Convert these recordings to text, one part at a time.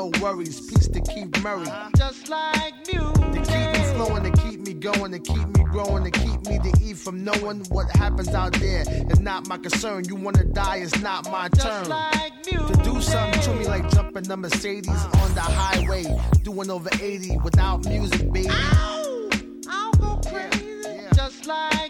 no worries. Peace to keep Murray, uh-huh. Just like music. to keep me flowing, to keep me going, to keep me growing, to keep me to eat from knowing what happens out there. It's not my concern. You wanna die, it's not my Just turn. like To do something to me like jumping the Mercedes uh-huh. on the highway, doing over 80 without music, baby. I'll go crazy. yeah. Just like.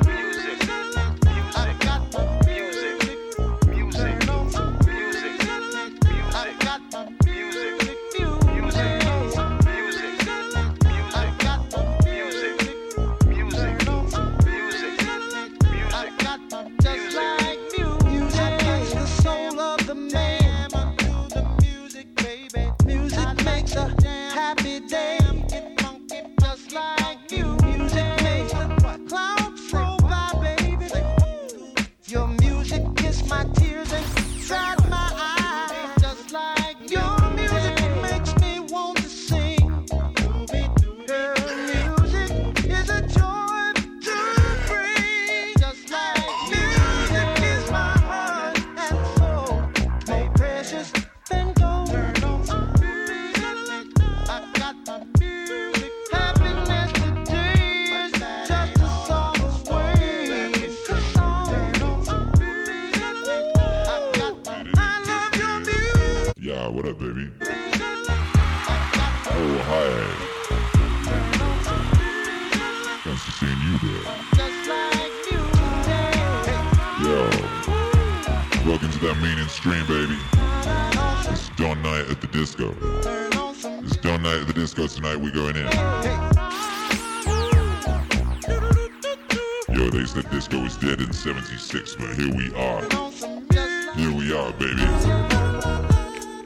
76, but here we are. on some just like Here we are, baby.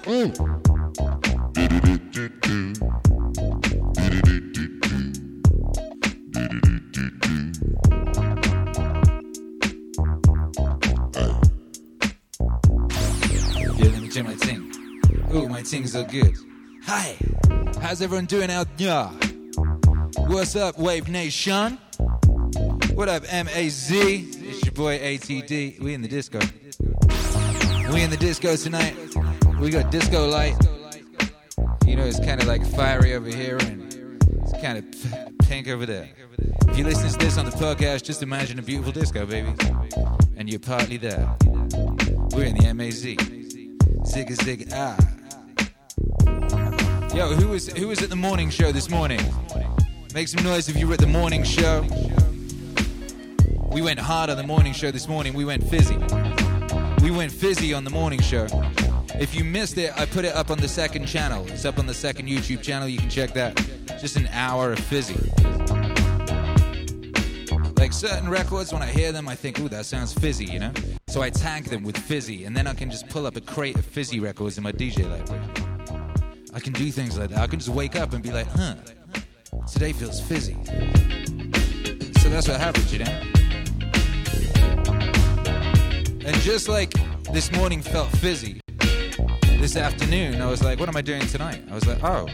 Mm. Check my ting. Ooh, my ting's so good. Hi, how's everyone doing out there? What's up, Wave Nation? What up, MAZ? Boy ATD. We in the disco. We in the disco tonight. We got disco light. You know, it's kind of like fiery over here and it's kind of pink over there. If you listen to this on the podcast, just imagine a beautiful disco, baby. And you're partly there. We're in the MAZ. Zigga zigga ah. Yo, who was who was at the morning show this morning? Make some noise if you were at the morning show. We went hard on the morning show this morning. We went fizzy. We went fizzy on the morning show. If you missed it, I put it up on the second channel. It's up on the second YouTube channel. You can check that. Just an hour of fizzy. Like certain records, when I hear them, I think, ooh, that sounds fizzy, you know? So I tag them with fizzy, and then I can just pull up a crate of fizzy records in my DJ library. I can do things like that. I can just wake up and be like, huh, today feels fizzy. So that's what happens, you know? And just like this morning felt fizzy, this afternoon I was like, what am I doing tonight? I was like, oh,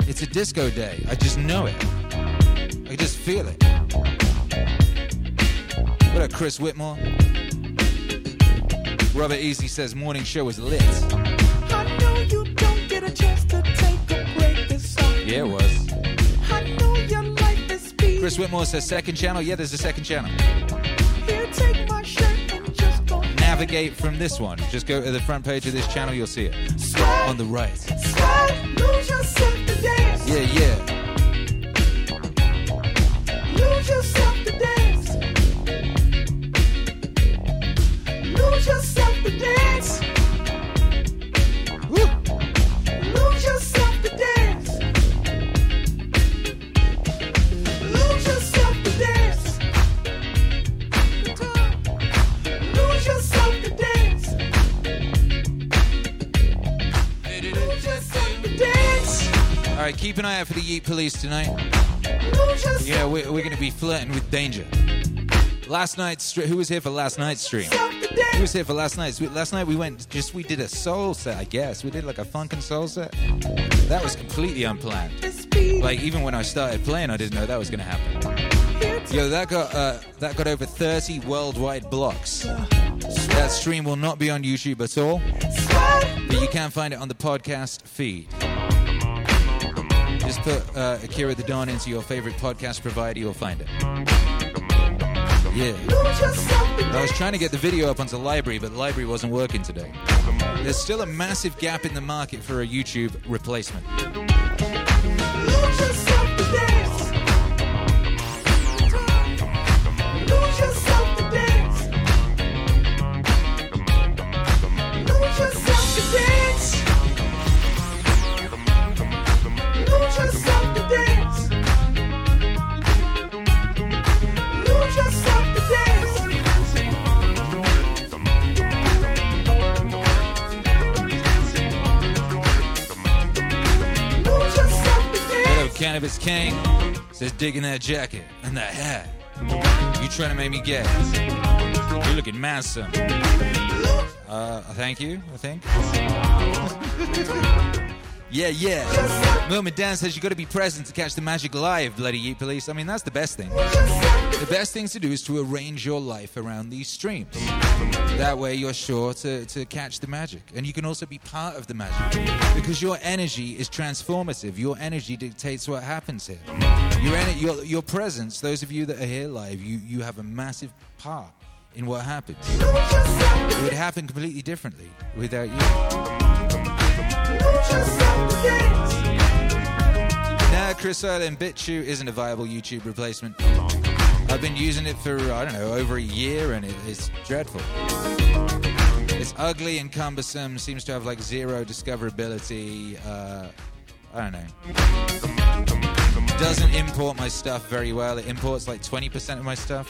it's a disco day. I just know it. I just feel it. What up, Chris Whitmore? Robert Easy says morning show is lit. I know you don't get a chance to take a break this summer. Yeah, it was. I know your life is speed. Chris Whitmore says second channel. Yeah, there's a second channel. Navigate from this one. Just go to the front page of this channel, you'll see it. slide, On the right. slide, lose yourself to. Yeah, yeah. Lose yourself to dance. Lose yourself to dance. Keep an eye out for the Yeet Police tonight. Yeah, we're, we're going to be flirting with danger. Last night's who was here for last night's stream? Who was here for last night's? Last night we went just we did a soul set, I guess. We did like a funk and soul set. That was completely unplanned. Like even when I started playing, I didn't know that was going to happen. Yo, that got uh, that got over 30 worldwide blocks. That stream will not be on YouTube at all, but you can find it on the podcast feed. Just put uh, Akira the Don into your favorite podcast provider, you'll find it. Yeah. I was trying to get the video up onto the library, but the library wasn't working today. There's still a massive gap in the market for a YouTube replacement. Cannabis King. Says digging that jacket and that hat. You trying to make me gay? You're looking mad, son. Uh, thank you, I think. yeah, yeah. Moment Dan says you got to be present to catch the magic live, bloody Yeet Police. I mean, that's the best thing. The best thing to do is to arrange your life around these streams. That way, you're sure to, to catch the magic. And you can also be part of the magic because your energy is transformative. Your energy dictates what happens here. Your, your, your presence, those of you that are here live, you, you have a massive part in what happens. It would happen completely differently without you. Nah, Chris Island BitChute isn't a viable YouTube replacement. I've been using it for, I don't know, over a year and it, it's dreadful. It's ugly and cumbersome, seems to have like zero discoverability. Uh, I don't know. Doesn't import my stuff very well. It imports like 20% of my stuff.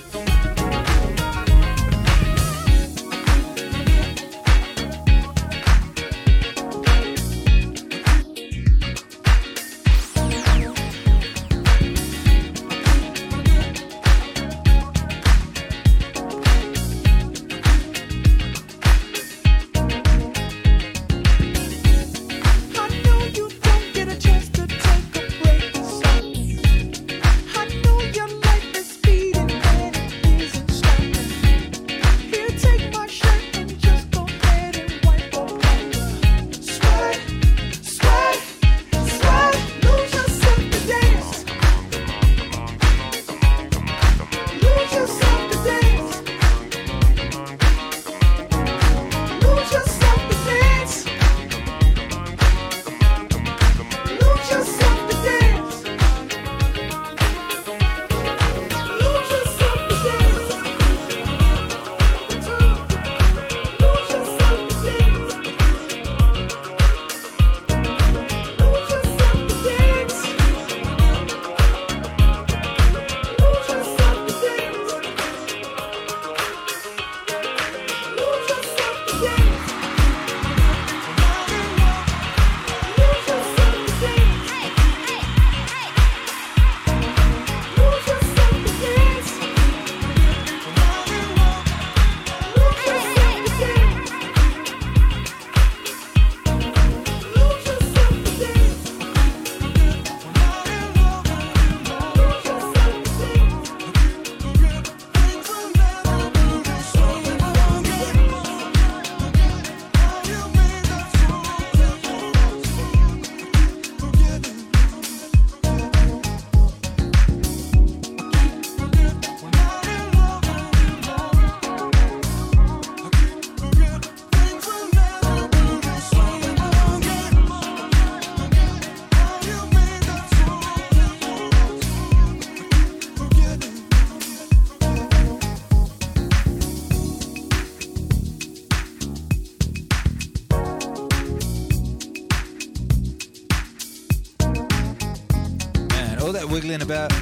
Wiggling about.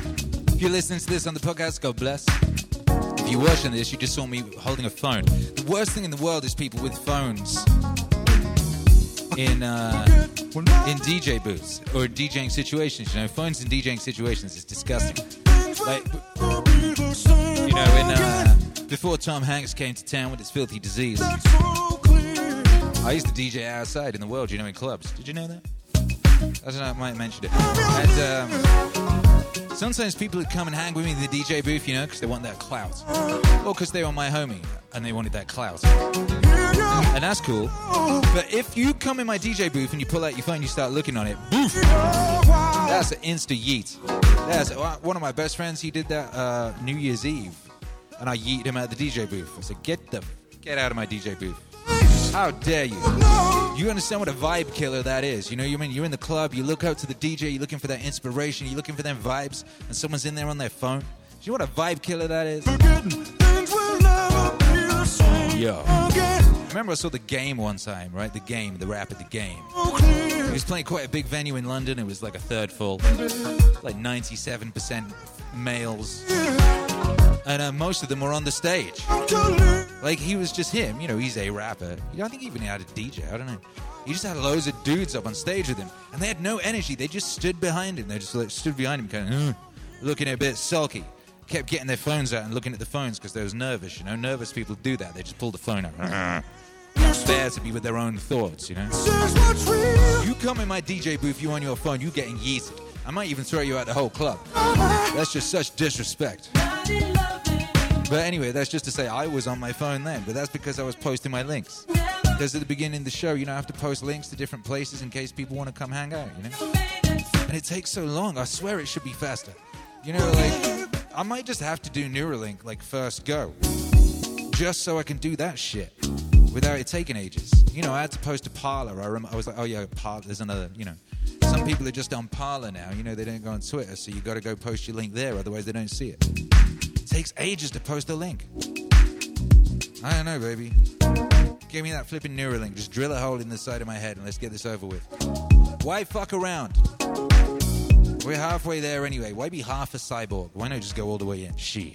If you're listening to this on the podcast, God bless. If you're watching this, you just saw me holding a phone. The worst thing in the world is people with phones in uh, in DJ booths or DJing situations. You know, phones in DJing situations is disgusting. Like, you know, in uh, before Tom Hanks came to town with his filthy disease, I used to DJ outside in the world. You know, in clubs. Did you know that? I don't know. I might have mentioned it. And um, sometimes people would come and hang with me in the DJ booth, you know, because they want that clout, or because they were my homie and they wanted that clout. And that's cool. But if you come in my DJ booth and you pull out your phone, you start looking on it, boof, that's an insta yeet. That's uh, one of my best friends. He did that uh, New Year's Eve, and I yeeted him out the DJ booth. I said, "Get the get out of my DJ booth." How dare you? You understand what a vibe killer that is? You know, you mean you're in the club, you look out to the DJ, you're looking for that inspiration, you're looking for them vibes, and someone's in there on their phone. Do you know what a vibe killer that is? Yo. Remember I saw the game one time, right? The game, the rap rapper, the game. He was playing quite a big venue in London. It was like a third full, like 97% males, and uh, most of them were on the stage. Like he was just him, you know. He's a rapper. I think he even had a DJ. I don't know. He just had loads of dudes up on stage with him, and they had no energy. They just stood behind him. They just like, stood behind him, kind of looking a bit sulky. Kept getting their phones out and looking at the phones because they was nervous. You know, nervous people do that. They just pull the phone out. There to be with their own thoughts. You know. You come in my DJ booth, you on your phone, you getting yeeted. I might even throw you out the whole club. That's just such disrespect. But anyway, that's just to say I was on my phone then, but that's because I was posting my links. Because at the beginning of the show, you know, I have to post links to different places in case people want to come hang out, you know? And it takes so long. I swear it should be faster. You know, like, I might just have to do Neuralink, like, first go. Just so I can do that shit without it taking ages. You know, I had to post to Parler. I, rem- I was like, oh yeah, Parler, there's another, you know. Some people are just on Parler now, you know, they don't go on Twitter, so you got to go post your link there, otherwise they don't see it. It takes ages to post a link. I don't know, baby. Give me that flipping Neuralink. Just drill a hole in the side of my head and let's get this over with. Why fuck around? We're halfway there anyway. Why be half a cyborg? Why not just go all the way in? She.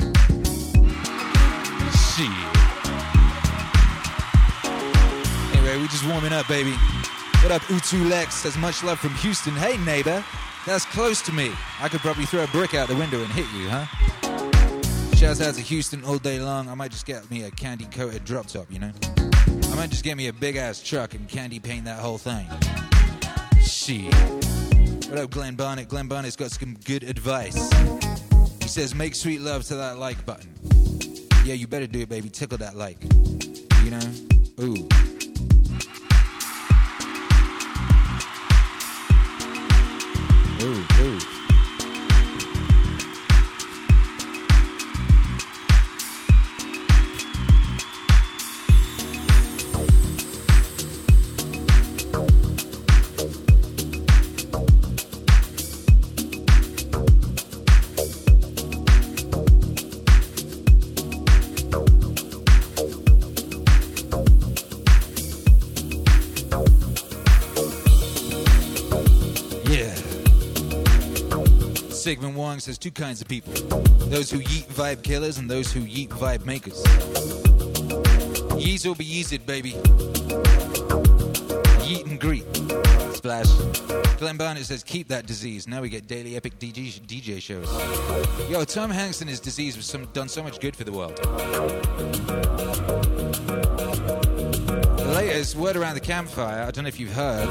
She. Anyway, we just warming up, baby. What up, Utu Lex? Says much love from Houston. Hey, neighbor. That's close to me. I could probably throw a brick out the window and hit you, huh? Shouts out to Houston all day long. I might just get me a candy coated drop top, you know? I might just get me a big ass truck and candy paint that whole thing. Shit. What up, Glenn Barnett? Glenn Barnett's got some good advice. He says, make sweet love to that like button. Yeah, you better do it, baby. Tickle that like. You know? Ooh. Ooh, ooh. Says two kinds of people those who yeet vibe killers and those who yeet vibe makers. Yeez will be yeezed, baby. Yeet and greet. Splash. Glenn Barnett says, keep that disease. Now we get daily epic DJ, DJ shows. Yo, Tom Hanks and his disease has some, done so much good for the world. The latest word around the campfire, I don't know if you've heard,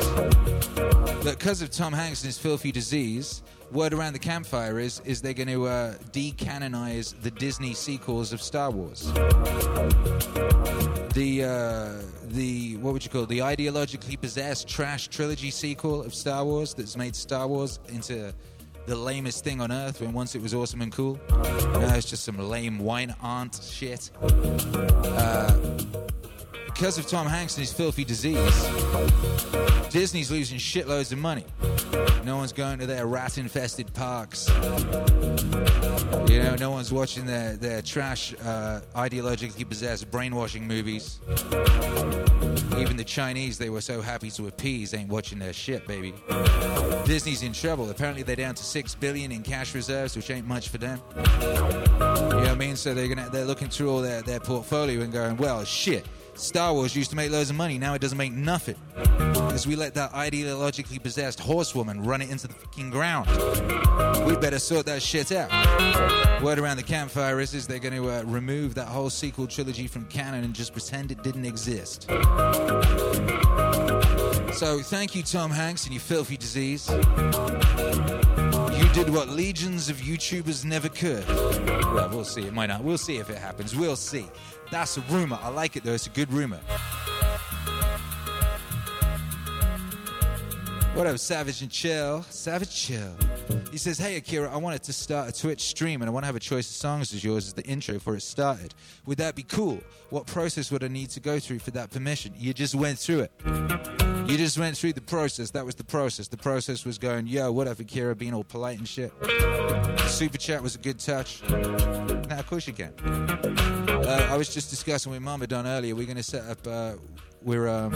that because of Tom Hanks and his filthy disease, word around the campfire is is they're going to uh, decanonize the Disney sequels of Star Wars. The uh, the what would you call it? the ideologically possessed trash trilogy sequel of Star Wars that's made Star Wars into the lamest thing on earth when once it was awesome and cool. Now it's just some lame wine aunt shit. Uh, because of Tom Hanks and his filthy disease, Disney's losing shitloads of money. No one's going to their rat infested parks. You know, no one's watching their, their trash, uh, ideologically possessed brainwashing movies. Even the Chinese they were so happy to appease ain't watching their shit, baby. Disney's in trouble. Apparently they're down to six billion in cash reserves, which ain't much for them. You know what I mean? So they're gonna they're looking through all their, their portfolio and going, well, shit. Star Wars used to make loads of money. Now it doesn't make nothing. Because we let that ideologically possessed horsewoman run it into the fucking ground. We better sort that shit out. Word around the campfire is, is they're going to uh, remove that whole sequel trilogy from canon and just pretend it didn't exist. So thank you, Tom Hanks, and your filthy disease. Did what legions of YouTubers never could. Well, we'll see. It might not. We'll see if it happens. We'll see. That's a rumor. I like it though. It's a good rumor. What up, Savage and Chill? Savage Chill. He says, Hey Akira, I wanted to start a Twitch stream and I want to have a choice of songs as yours as the intro for it started. Would that be cool? What process would I need to go through for that permission? You just went through it. You just went through the process. That was the process. The process was going, yo, what up, being all polite and shit. Super chat was a good touch. Now, of course you can. Uh, I was just discussing with Mama Don earlier. We're going to set up. Uh, we're um,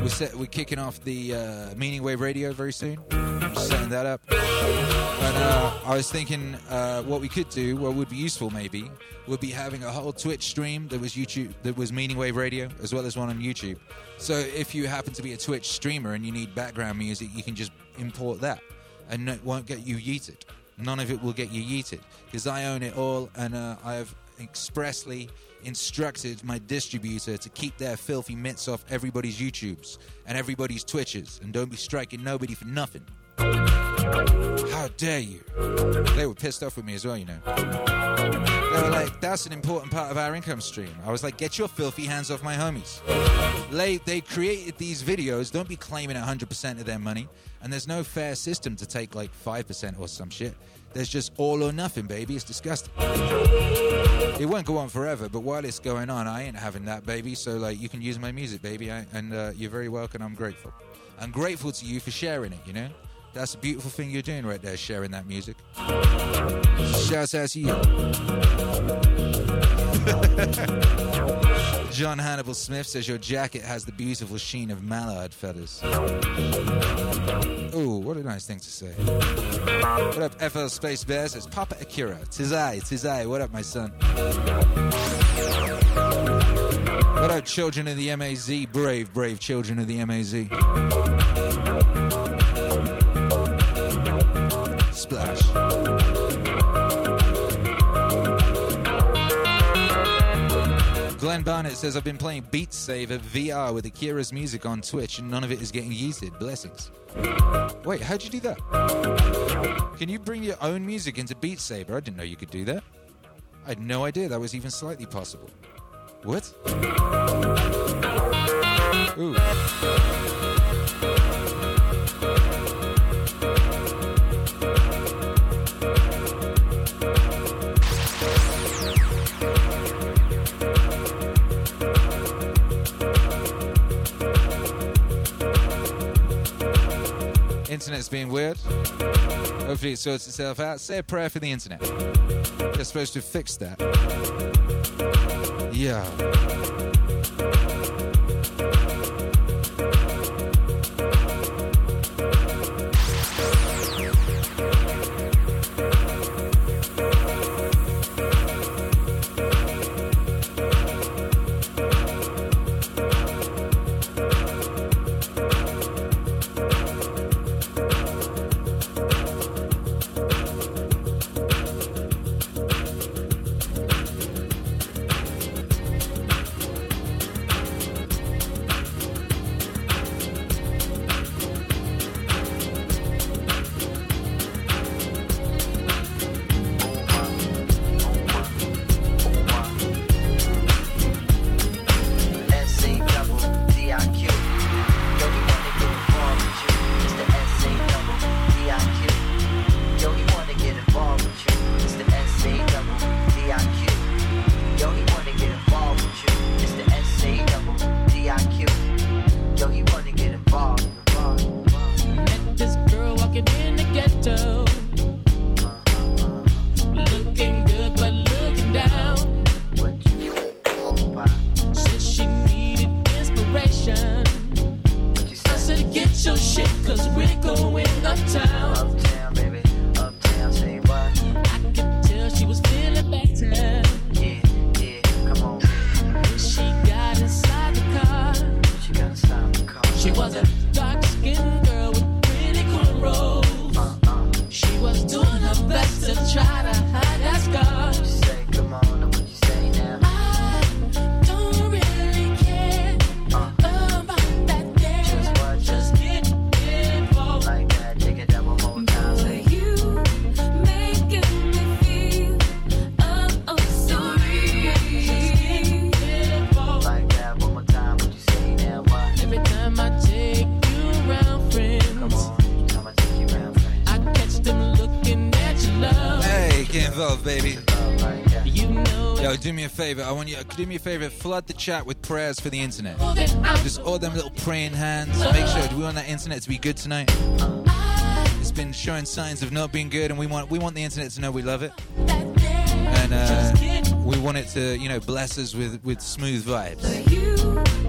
we're set, we're kicking off the uh, Meaning Wave Radio very soon. Just setting that up. And uh, I was thinking uh, what we could do, what would be useful maybe, would be having a whole Twitch stream that was YouTube, that was Meaning Wave Radio, as well as one on YouTube. So if you happen to be a Twitch streamer and you need background music, you can just import that, and it won't get you yeeted. None of it will get you yeeted because I own it all, and uh, I have expressly instructed my distributor to keep their filthy mitts off everybody's YouTubes and everybody's Twitches, and don't be striking nobody for nothing. How dare you? They were pissed off with me as well, you know. They were like, that's an important part of our income stream. I was like, get your filthy hands off my homies. They, they created these videos, don't be claiming 100% of their money, and there's no fair system to take like 5% or some shit. There's just all or nothing, baby. It's disgusting. It won't go on forever, but while it's going on, I ain't having that, baby. So, like, you can use my music, baby, I, and uh, you're very welcome. I'm grateful. I'm grateful to you for sharing it, you know? That's a beautiful thing you're doing right there, sharing that music. Shouts out to you. John Hannibal Smith says your jacket has the beautiful sheen of mallard feathers. Ooh, what a nice thing to say. What up, FL Space Bear says Papa Akira. Tis I, tis I. What up, my son? What up, children of the MAZ? Brave, brave children of the MAZ. Glenn Barnett says, I've been playing Beat Saber VR with Akira's music on Twitch and none of it is getting yeeted. Blessings. Wait, how'd you do that? Can you bring your own music into Beat Saber? I didn't know you could do that. I had no idea that was even slightly possible. What? Ooh. Internet's being weird. Hopefully it sorts itself out. Say a prayer for the internet. They're supposed to fix that. Yeah. Favor. I want you. To do me a favor. Flood the chat with prayers for the internet. Just all them little praying hands. Make sure. Do we want that internet to be good tonight? It's been showing signs of not being good, and we want we want the internet to know we love it, and uh, we want it to you know bless us with with smooth vibes.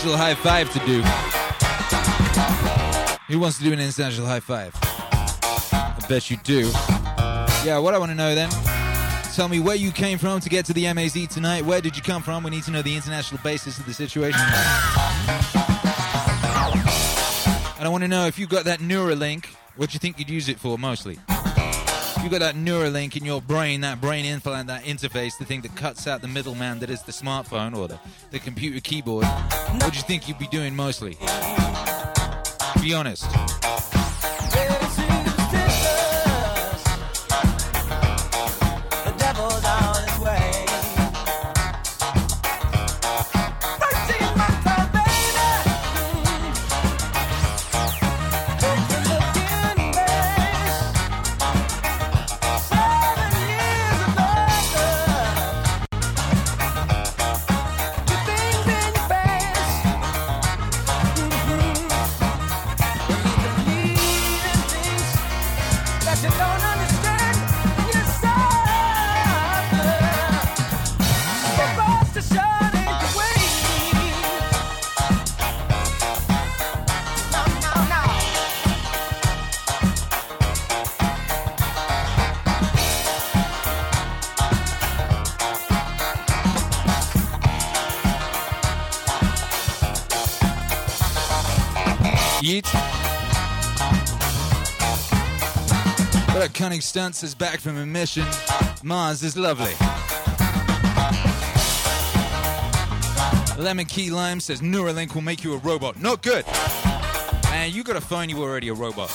International high five to do. Who wants to do an international high five? I bet you do. Yeah, what I want to know then, tell me where you came from to get to the MAZ tonight. Where did you come from? We need to know the international basis of the situation. And I want to know if you got that Neuralink, what do you think you'd use it for mostly. If you got that Neuralink in your brain, that brain implant, that interface, the thing that cuts out the middleman that is the smartphone or the, the computer keyboard, what do you think you'd be doing mostly? Be honest. Stunts is back from a mission. Mars is lovely. Lemon Key Lime says Neuralink will make you a robot. Not good. Man, you got a phone, you already a robot.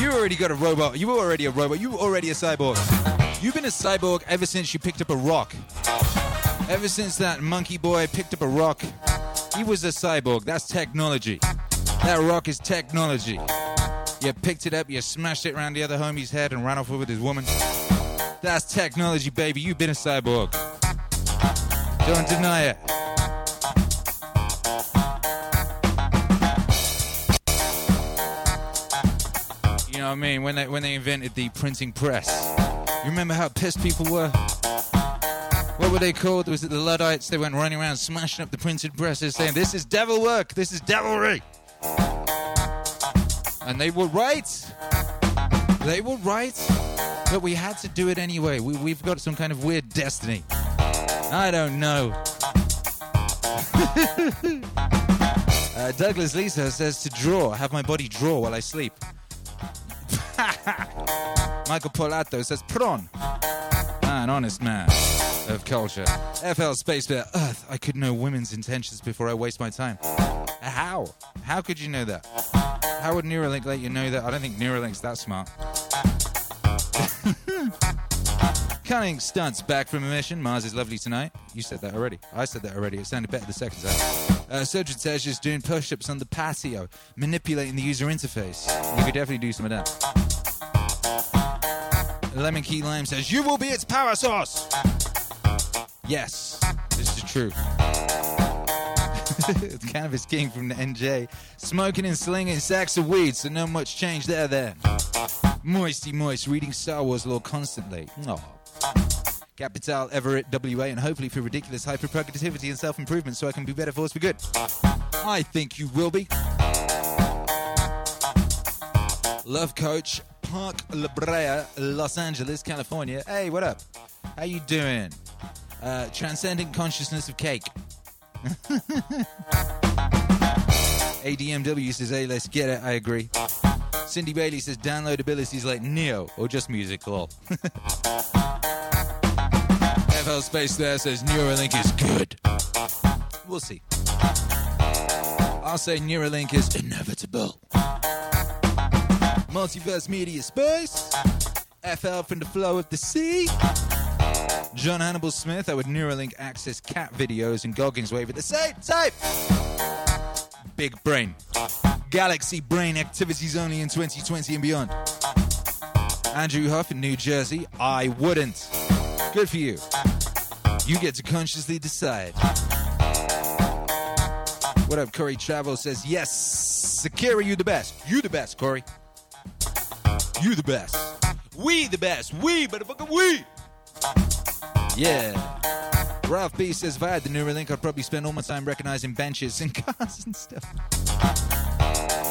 You already got a robot. You were already a robot. You already a cyborg. You've been a cyborg ever since you picked up a rock. Ever since that monkey boy picked up a rock, he was a cyborg. That's technology. That rock is technology. You picked it up, you smashed it around the other homie's head and ran off with his woman. That's technology, baby. You've been a cyborg. Don't deny it. You know what I mean? When they when they invented the printing press, you remember how pissed people were? What were they called? Was it the Luddites? They went running around smashing up the printed presses, saying, "This is devil work. This is devilry." And they were right. They were right. But we had to do it anyway. We, we've got some kind of weird destiny. I don't know. uh, Douglas Lisa says to draw, have my body draw while I sleep. Michael Polato says prawn. Ah, an honest man of culture. FL Space Bear Earth. I could know women's intentions before I waste my time. How? How could you know that? How would Neuralink let you know that? I don't think Neuralink's that smart. Cunning stunts back from a mission. Mars is lovely tonight. You said that already. I said that already. It sounded better the second time. Uh, Sojan says just doing push ups on the patio, manipulating the user interface. You could definitely do some of that. Lemon Key Lime says, You will be its power source. Yes, this is true. it's Cannabis King from the NJ. Smoking and slinging sacks of weed, so no much change there then. Moisty Moist, reading Star Wars lore constantly. Aw. Capital Everett WA, and hopefully for ridiculous hyperproductivity and self improvement so I can be better force for good. I think you will be. Love Coach, Park La Brea, Los Angeles, California. Hey, what up? How you doing? Uh, transcendent consciousness of cake. ADMW says, hey, let's get it. I agree. Cindy Bailey says, download abilities like Neo or just music. Lol. FL Space there says, Neuralink is good. We'll see. I'll say Neuralink is inevitable. Multiverse Media Space. FL from the flow of the sea. John Hannibal Smith, I would Neuralink access cat videos and Goggins wave at the same time. Big brain. Galaxy brain activities only in 2020 and beyond. Andrew Huff in New Jersey, I wouldn't. Good for you. You get to consciously decide. What up, Corey Travel says, yes, Sakira, you the best. You the best, Corey. You the best. We the best. We, motherfucker, we. Yeah. Ralph B says, if I had the Neuralink, I'd probably spend all my time recognizing benches and cars and stuff.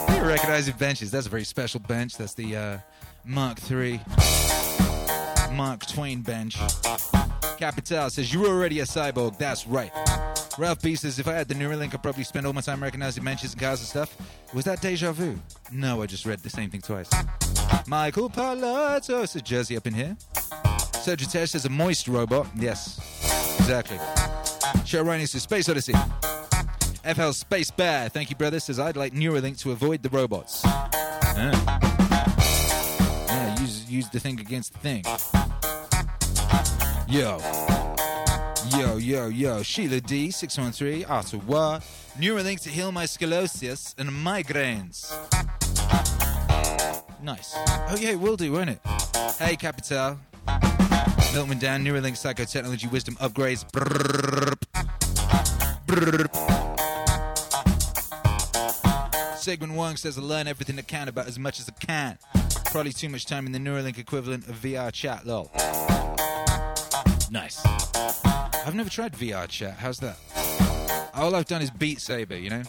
You're recognizing benches. That's a very special bench. That's the uh, Mark III, Mark Twain bench. Capital says, You're already a cyborg. That's right. Ralph B says, If I had the Neuralink, I'd probably spend all my time recognizing benches and cars and stuff. Was that deja vu? No, I just read the same thing twice. Michael Palazzo says, Jersey up in here. Sagittarius says, A moist robot. Yes, exactly. Sharoni says, Space Odyssey. FL Space Bear, thank you, brother. Says, I'd like Neuralink to avoid the robots. Yeah, yeah use, use the thing against the thing. Yo. Yo, yo, yo. Sheila D, 613, Ottawa. Neuralink to heal my scoliosis and migraines. Nice. Oh, yeah, it will do, won't it? Hey, Capital. Milkman down, Neuralink psychotechnology wisdom upgrades. Brrrr. Sigmund Wong says learn everything I can about as much as I can. Probably too much time in the Neuralink equivalent of VR chat. Nice. I've never tried VR chat. How's that? I've done you know?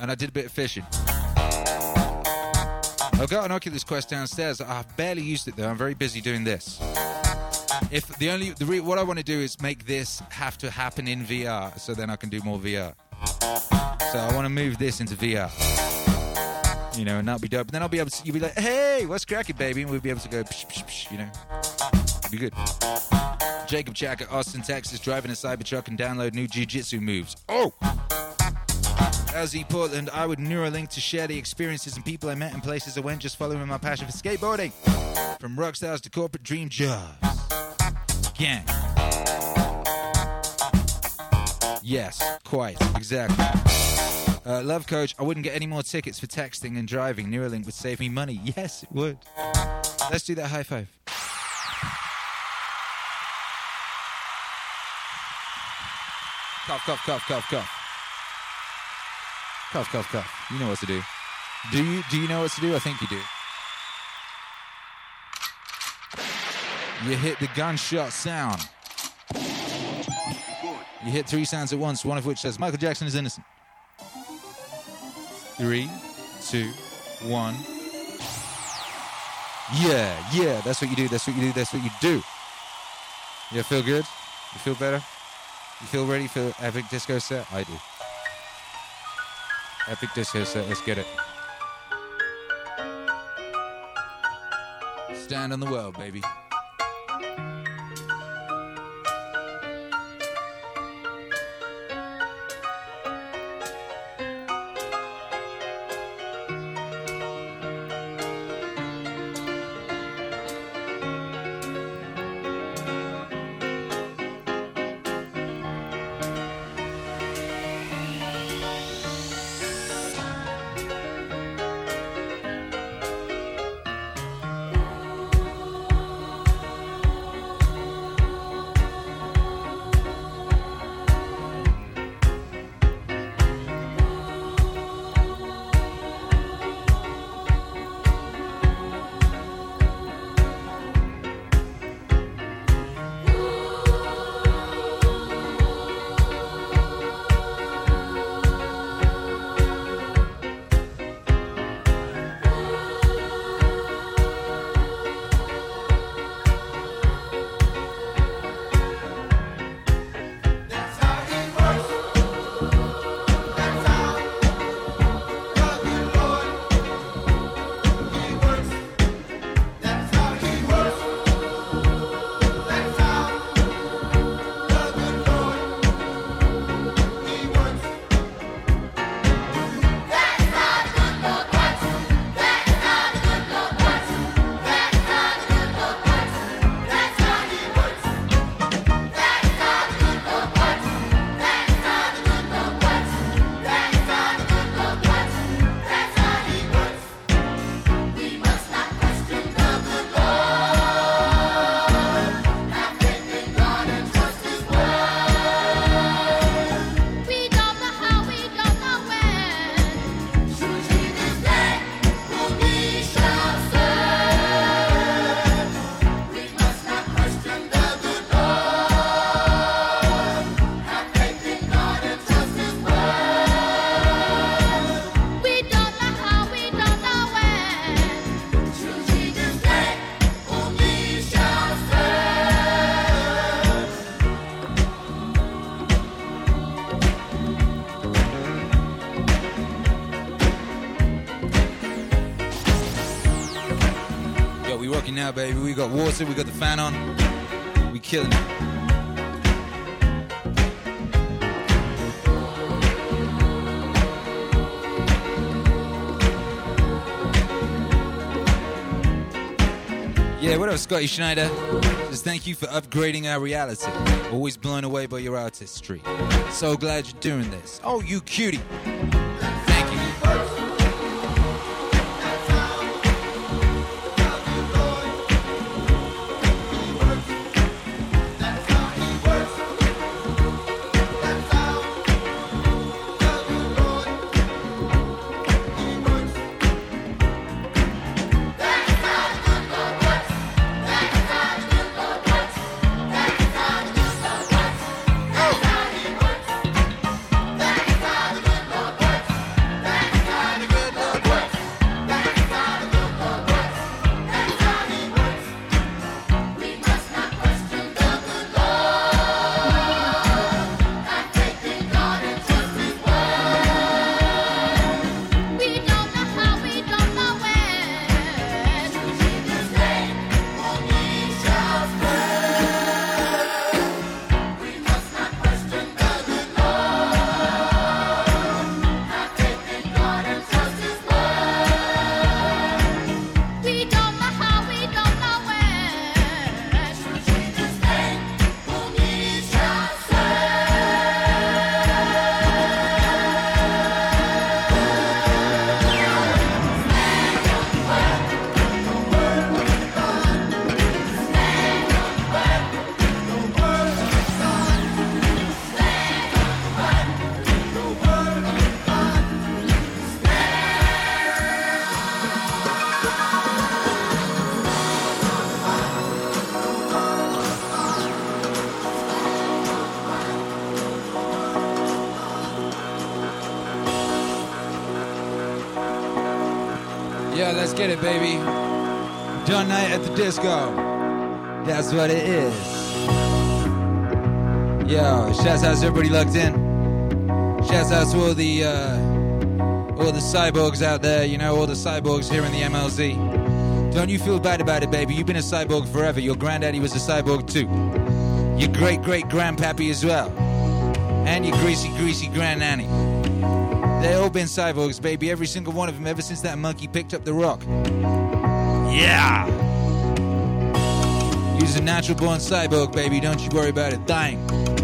And I did a bit of fishing. I've got an Oculus Quest downstairs. I've barely used it though. I'm very busy doing this. If the only the re, what I want to do is make this have to happen in VR, so then I can do more VR. So I want to move this into VR. You know, and that'll be dope. And then I'll be able to, you'll be like, hey, what's cracking, baby? And we'll be able to go, psh, psh, psh, you know. Be good. Jacob Jack at Austin, Texas, driving a Cybertruck and download new jiu-jitsu moves. Oh! LZ Portland, I would Neuralink to share the experiences and people I met and places I went just following my passion for skateboarding. From rock stars to corporate dream jobs. Gang. Yes, quite, exactly. Uh, love coach, I wouldn't get any more tickets for texting and driving. Neuralink would save me money. Yes, it would. Let's do that high five. Cough, cough, cough, cough, cough. Cough, cough, cough. You know what to do. Do you? Do you know what to do? I think you do. You hit the gunshot sound. You hit three sounds at once, one of which says Michael Jackson is innocent. Three, two, one. Yeah, yeah, that's what you do, that's what you do, that's what you do. You feel good? You feel better? You feel ready for epic disco set? I do. Epic disco set, let's get it. Stand on the word, baby. We got water, we got the fan on. We killing it. Yeah, what up, Scotty Schneider? Just thank you for upgrading our reality. Always blown away by your artistry. So glad you're doing this. Oh, you cutie. Disco. That's what it is. Yo, shouts out to everybody locked in. Shouts out to all the uh, all the cyborgs out there. You know, all the cyborgs here in the MLZ. Don't you feel bad about it, baby? You've been a cyborg forever. Your granddaddy was a cyborg too. Your great great grandpappy as well, and your greasy greasy granddaddy. They all been cyborgs, baby. Every single one of them, ever since that monkey picked up the rock. Yeah. He's a natural born cyborg, baby. Don't you worry about a thing.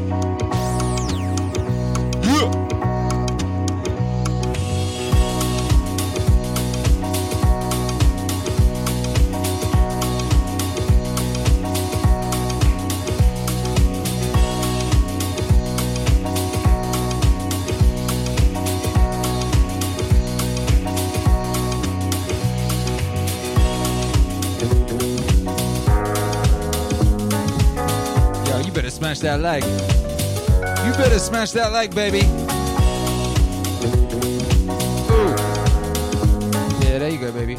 Smash that like. You better smash that like, baby. Ooh. Yeah, there you go, baby.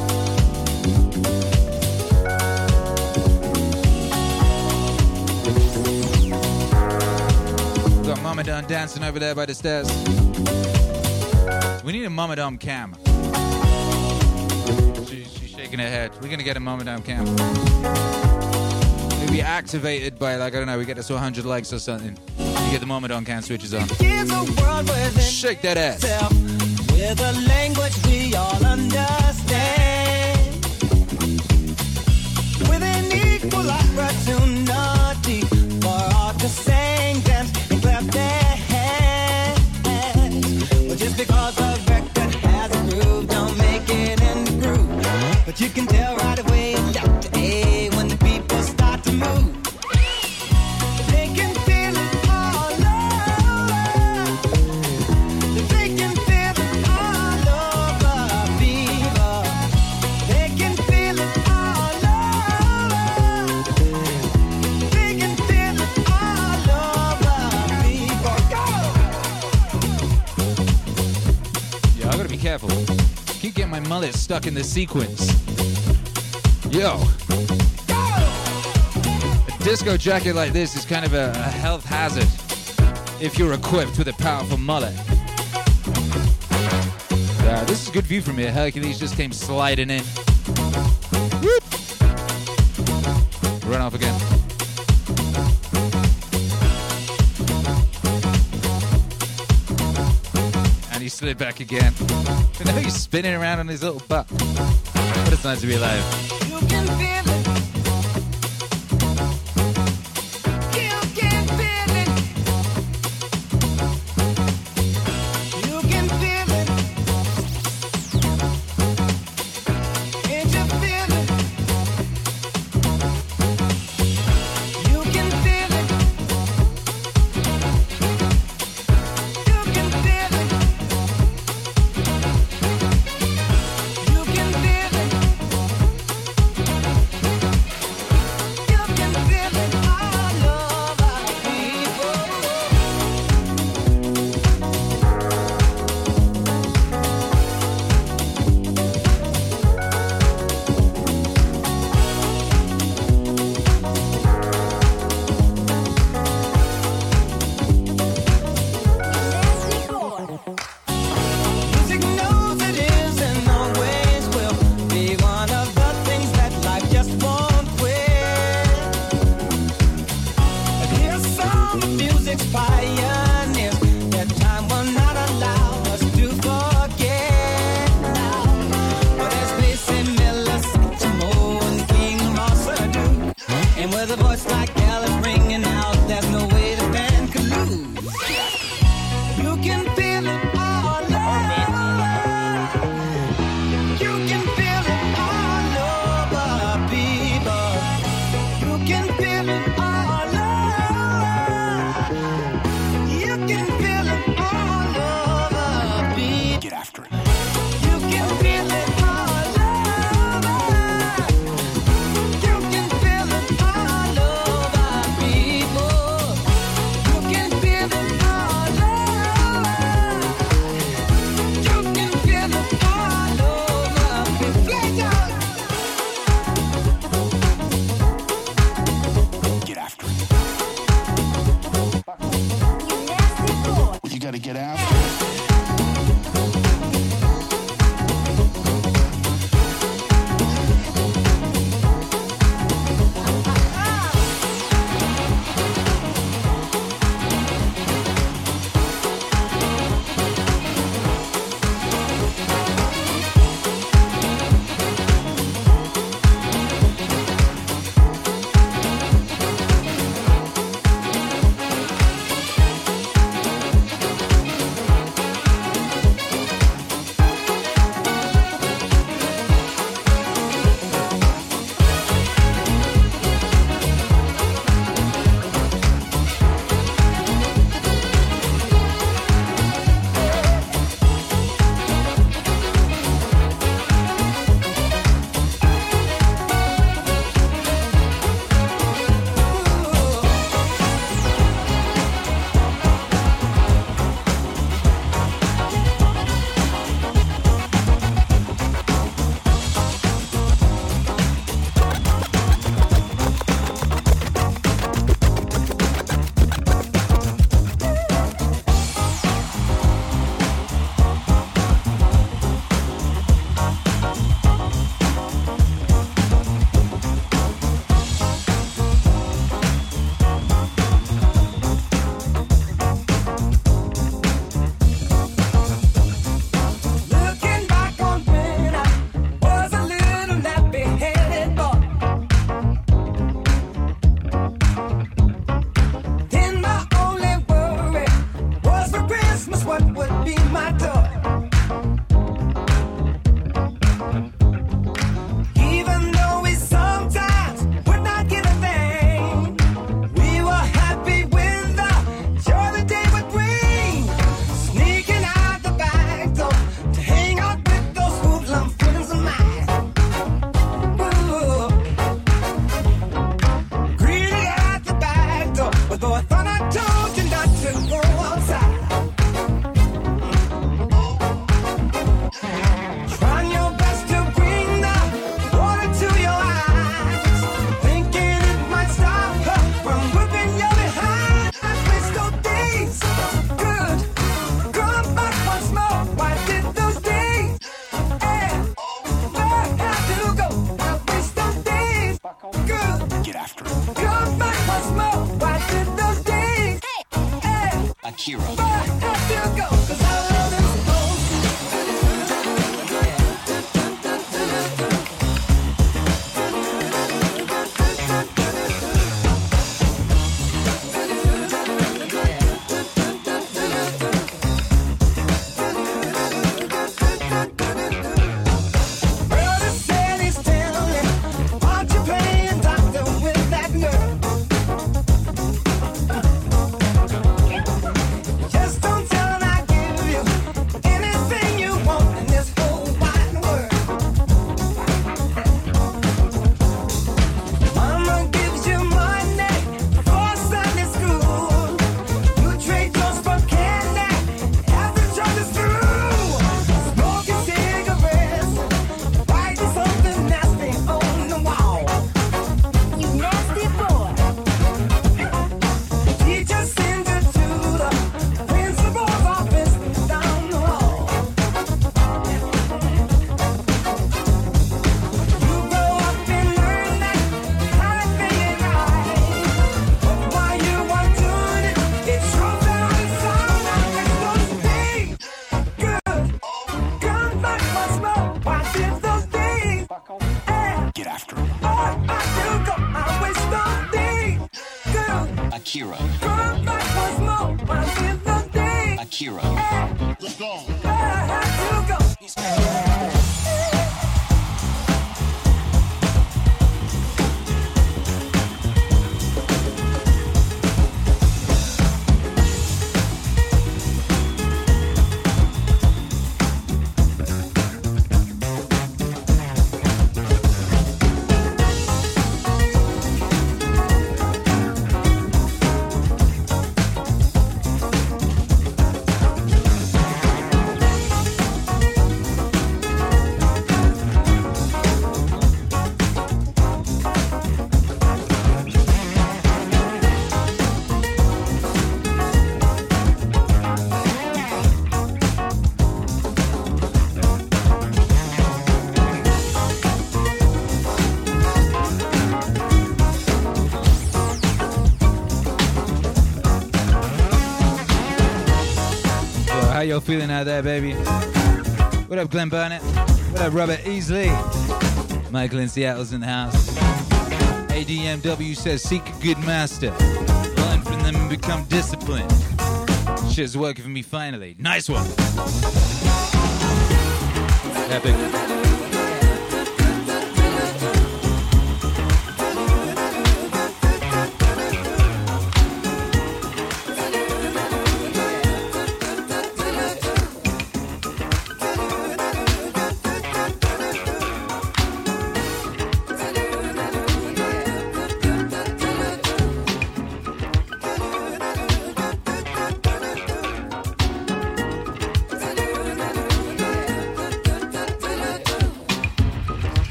Got Mama Don dancing over there by the stairs. We need a Mama Don cam. She's, she's shaking her head. We're gonna get a Mama Don cam. Maybe activated by like I don't know. We get us to 100 likes or something. You get the Mama Don can switches on. Here's a world within Shake that ass. itself with a language we all understand. With an equal stuck in the sequence. Yo. A disco jacket like this is kind of a, a health hazard if you're equipped with a powerful mullet. Uh, this is a good view from here. Hercules just came sliding in. He back again. And now he's spinning around on his little butt. But it's nice to be alive. Feeling out there, baby? What up, Glenn Burnett? What up, Robert Easley? Michael in Seattle's in the house. ADMW says, seek a good master. Learn from them and become disciplined. Shit's working for me finally. Nice one. Epic.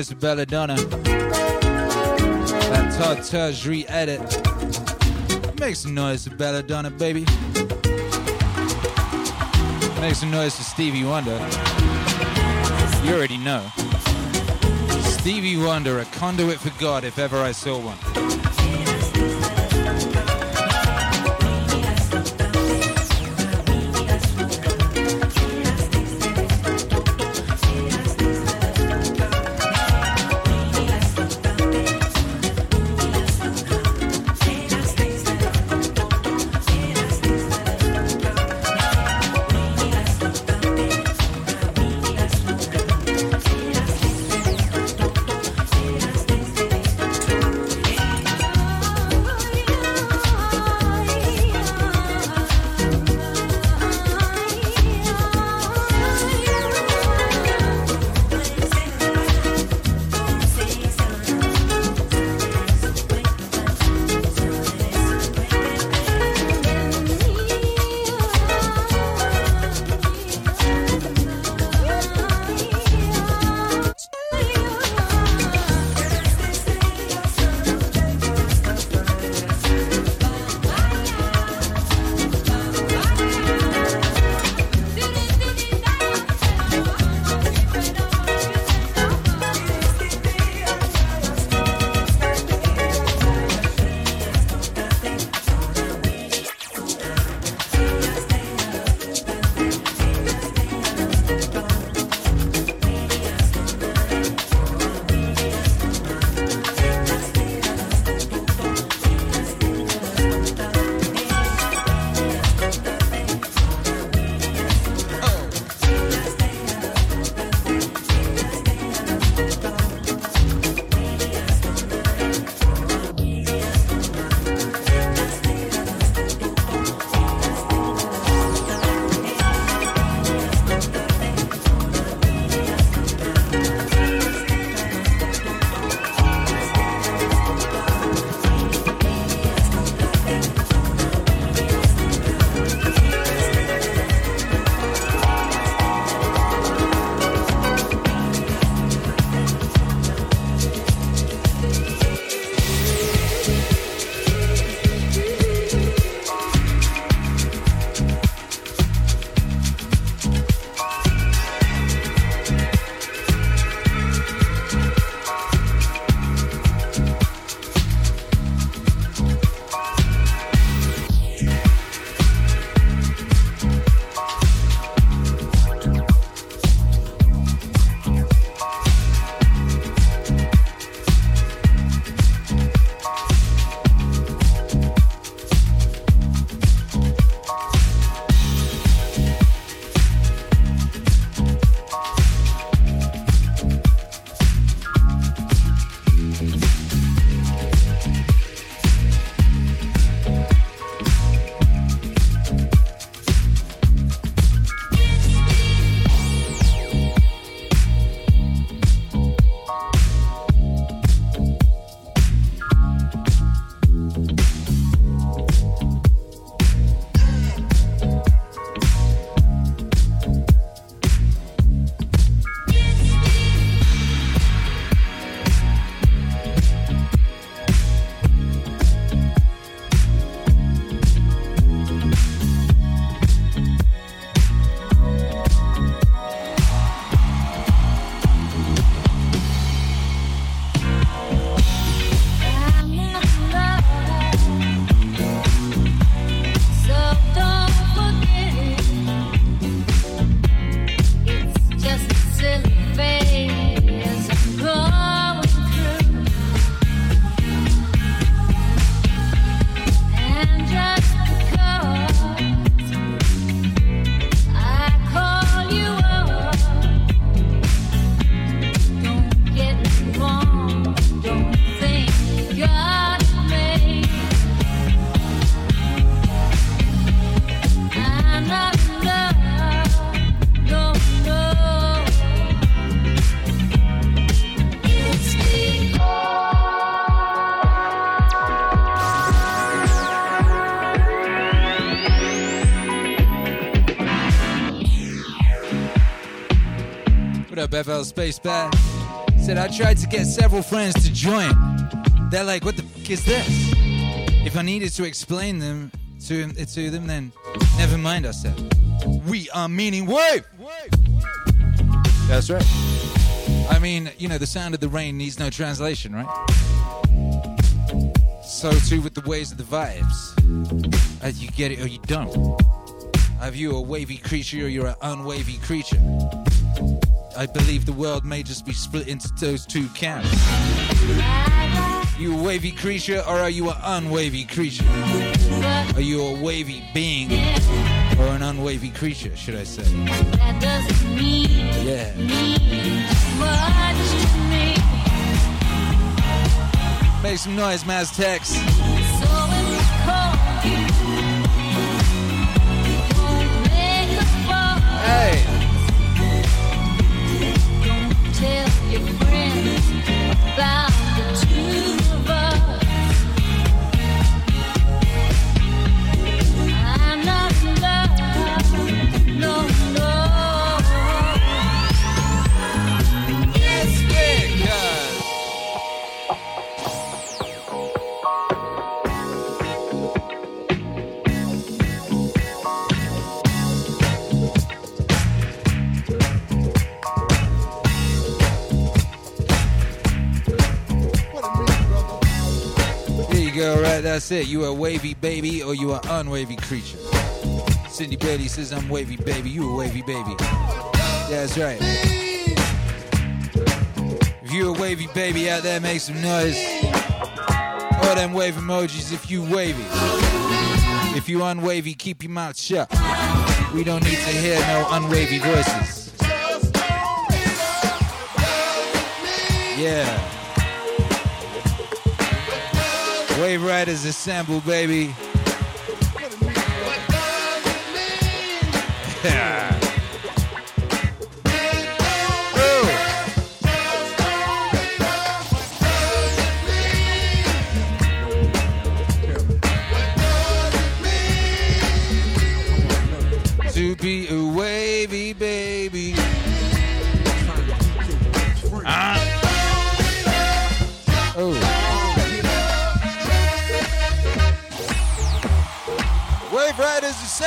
Noise for Belladonna. That Todd Terje re-edit. Make some noise for Belladonna, baby. Make some noise for Stevie Wonder. You already know. Stevie Wonder, a conduit for God if ever I saw one. Up, FL Space Bear? Said I tried to get several friends to join. They're like, what the fuck is this? If I needed to explain them to, to them, then never mind, I said. We are meaning wave! That's right. I mean, you know, the sound of the rain needs no translation, right? So too with the ways of the vibes. Either you get it or you don't. Are you a wavy creature or you're an unwavy creature? I believe the world may just be split into those two camps. You a wavy creature or are you an unwavy creature? Are you a wavy being or an unwavy creature, should I say? That doesn't mean Yeah. me. Make some noise, Maztex. So your That's it. You a wavy baby or you a unwavy creature. Cindy Brady says I'm wavy baby. You a wavy baby. That's right. If you a wavy baby out there, make some noise. All them wave emojis if you wavy. If you unwavy, keep your mouth shut. We don't need to hear no unwavy voices. Yeah. Wave Riders assemble, baby. Yeah.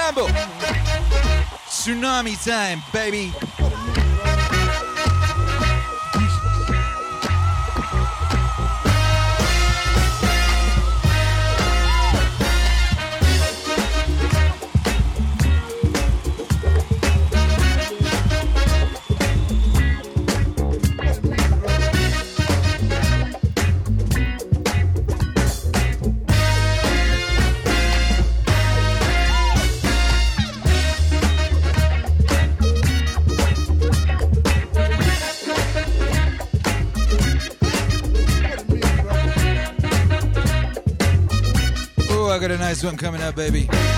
Assemble. Tsunami time, baby. Coming up, baby.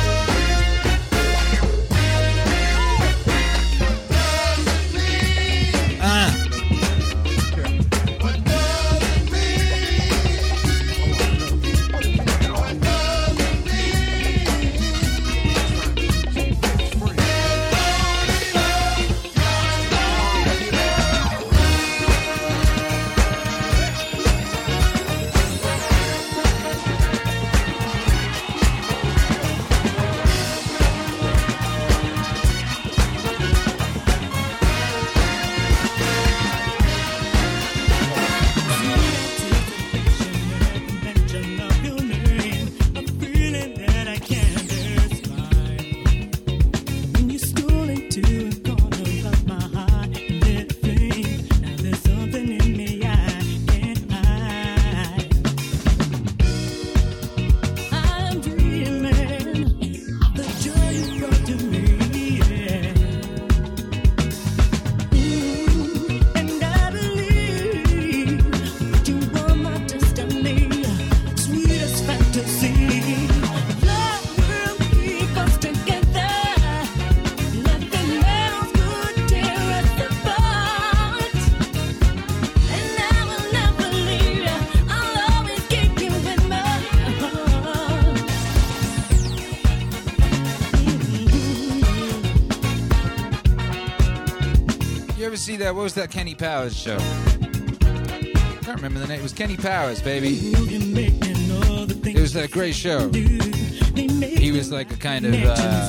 That? What was that Kenny Powers show? I can't remember the name. It was Kenny Powers, baby. It was a great show. He was like a kind of. Uh,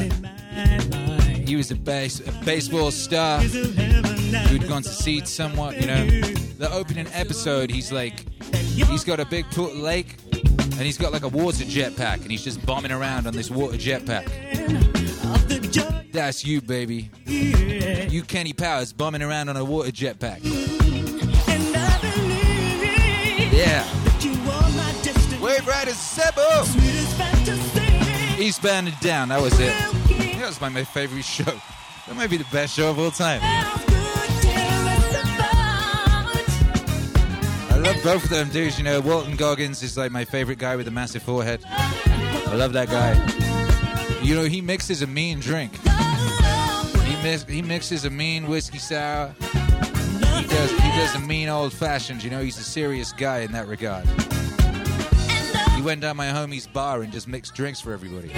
he was a, base, a baseball star who'd gone to seed somewhat, you know. The opening episode, he's like, he's got a big pool lake, and he's got like a water jetpack, and he's just bombing around on this water jetpack. That's you, baby. You, Kenny Powers, bombing around on a water jetpack. Yeah. Wave Riders Sebo. Eastbound and Down, that was it. That was my, my favorite show. That might be the best show of all time. I love both of them dudes. You know, Walton Goggins is like my favorite guy with a massive forehead. I love that guy. You know, he mixes a mean drink. He, mix, he mixes a mean whiskey sour. He does, he does a mean old fashioned. You know, he's a serious guy in that regard. He went down my homie's bar and just mixed drinks for everybody.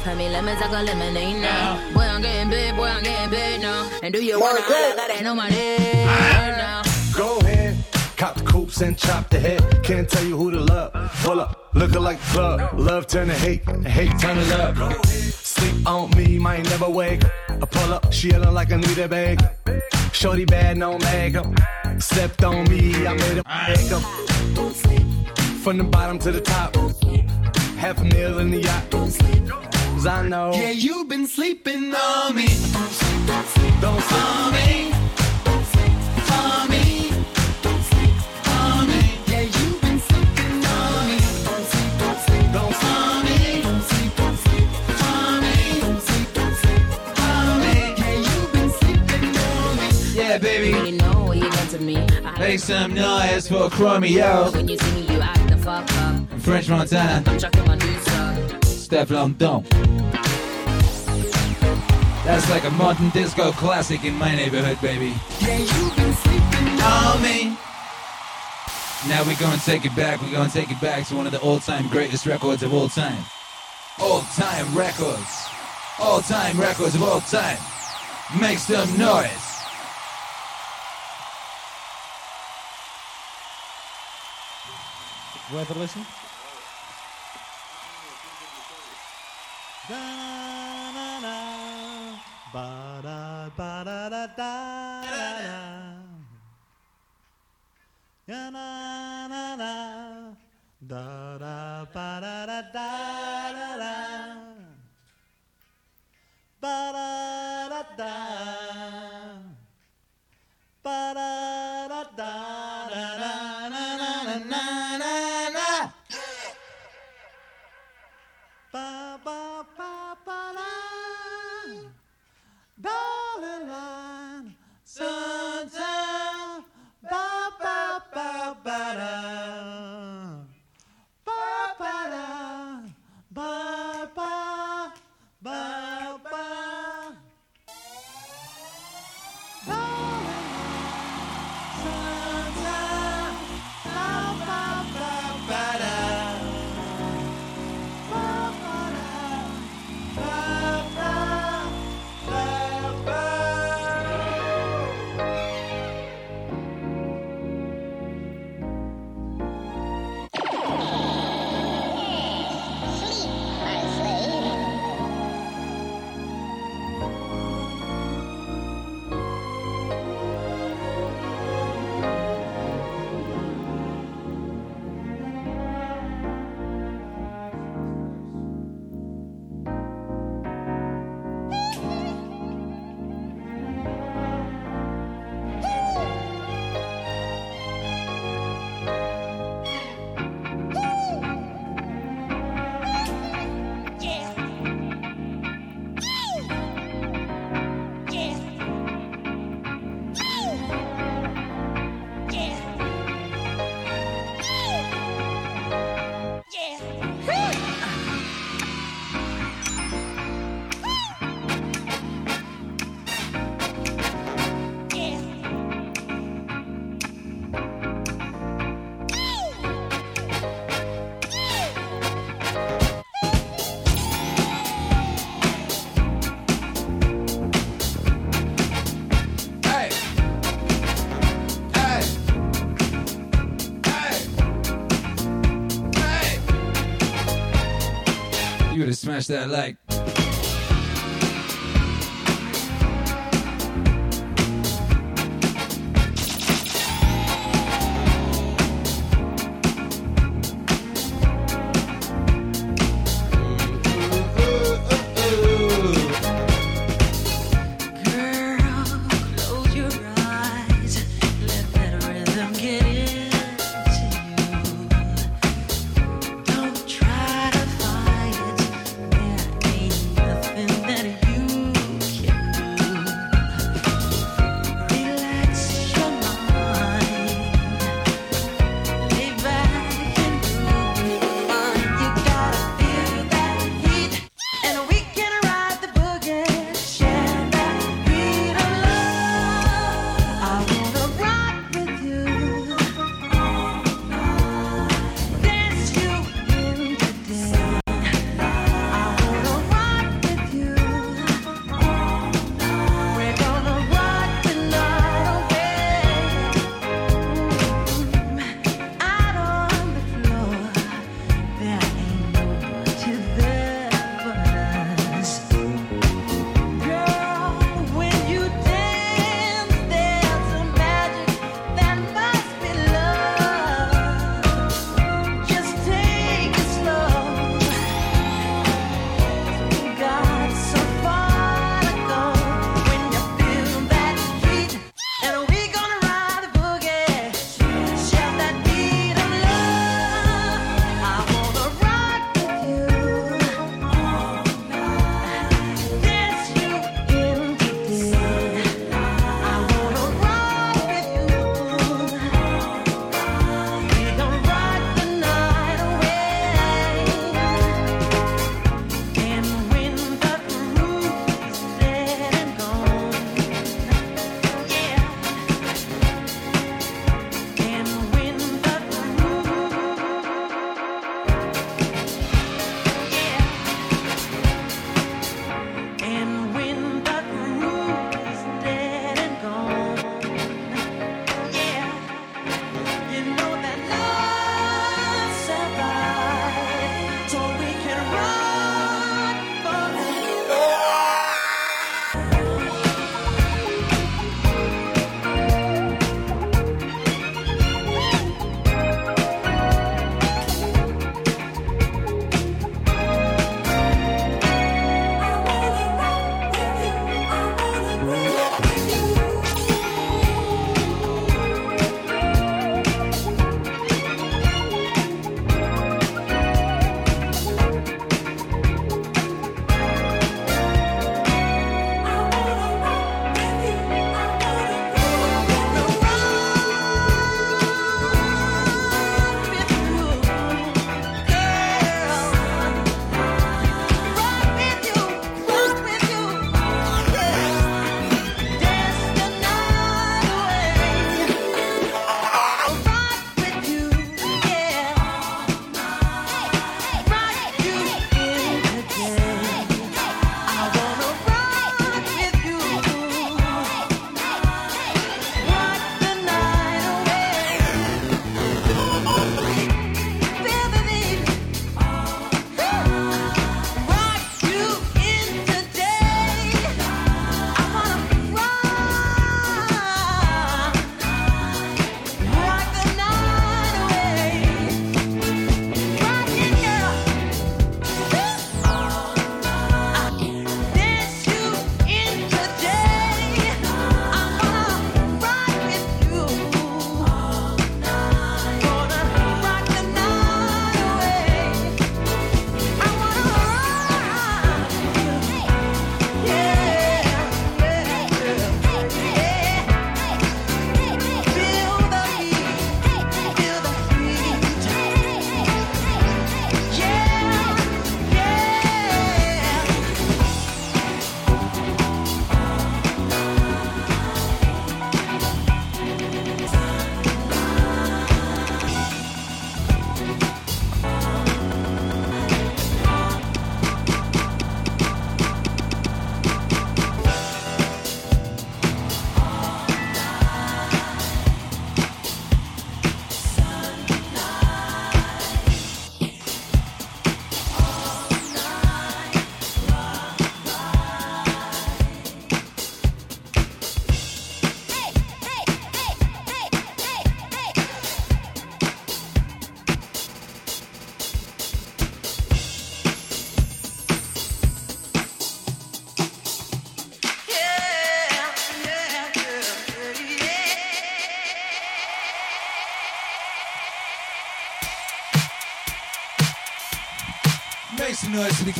Life had me lemons, I got lemonade now. Boy, I'm getting paid, boy, I'm getting paid now. And do you wanna holla, gotta know my name now. Go ahead. Cop the coops and chop the head. Can't tell you who to love. Pull up, looking like the club. Love turn to hate, and hate turn to love. Sleep on me, might never wake. I pull up, she yelling like I need a bag. Shorty bad, no makeup. Slept on me, I made her makeup. From the bottom to the top. Half a meal in the yacht. Cause I know. Yeah, you've been sleeping on me. Don't sleep, don't sleep Don't sleep. on me. Don't sleep on me. Don't sleep on me. Yeah, you've been sleeping on me. Don't sleep, don't sleep Don't sleep. on me. Don't sleep, don't sleep on me. Don't sleep, don't sleep on me. Yeah, you've been sleeping on me. Yeah, baby. Really know what you done to me. I Make some noise for Chromeo. When you see me, you act the fuck up. French Montana. I'm chucking my new stuff. That's like a modern disco classic in my neighborhood, baby. Yeah, you've been sleeping on me. Now we're gonna take it back. We're gonna take it back to one of the all-time greatest records of all time. All-time records. All-time records of all time. Make some noise. Worth a listen? da da da da da na na na da da ba da da da da da ba da smash that like.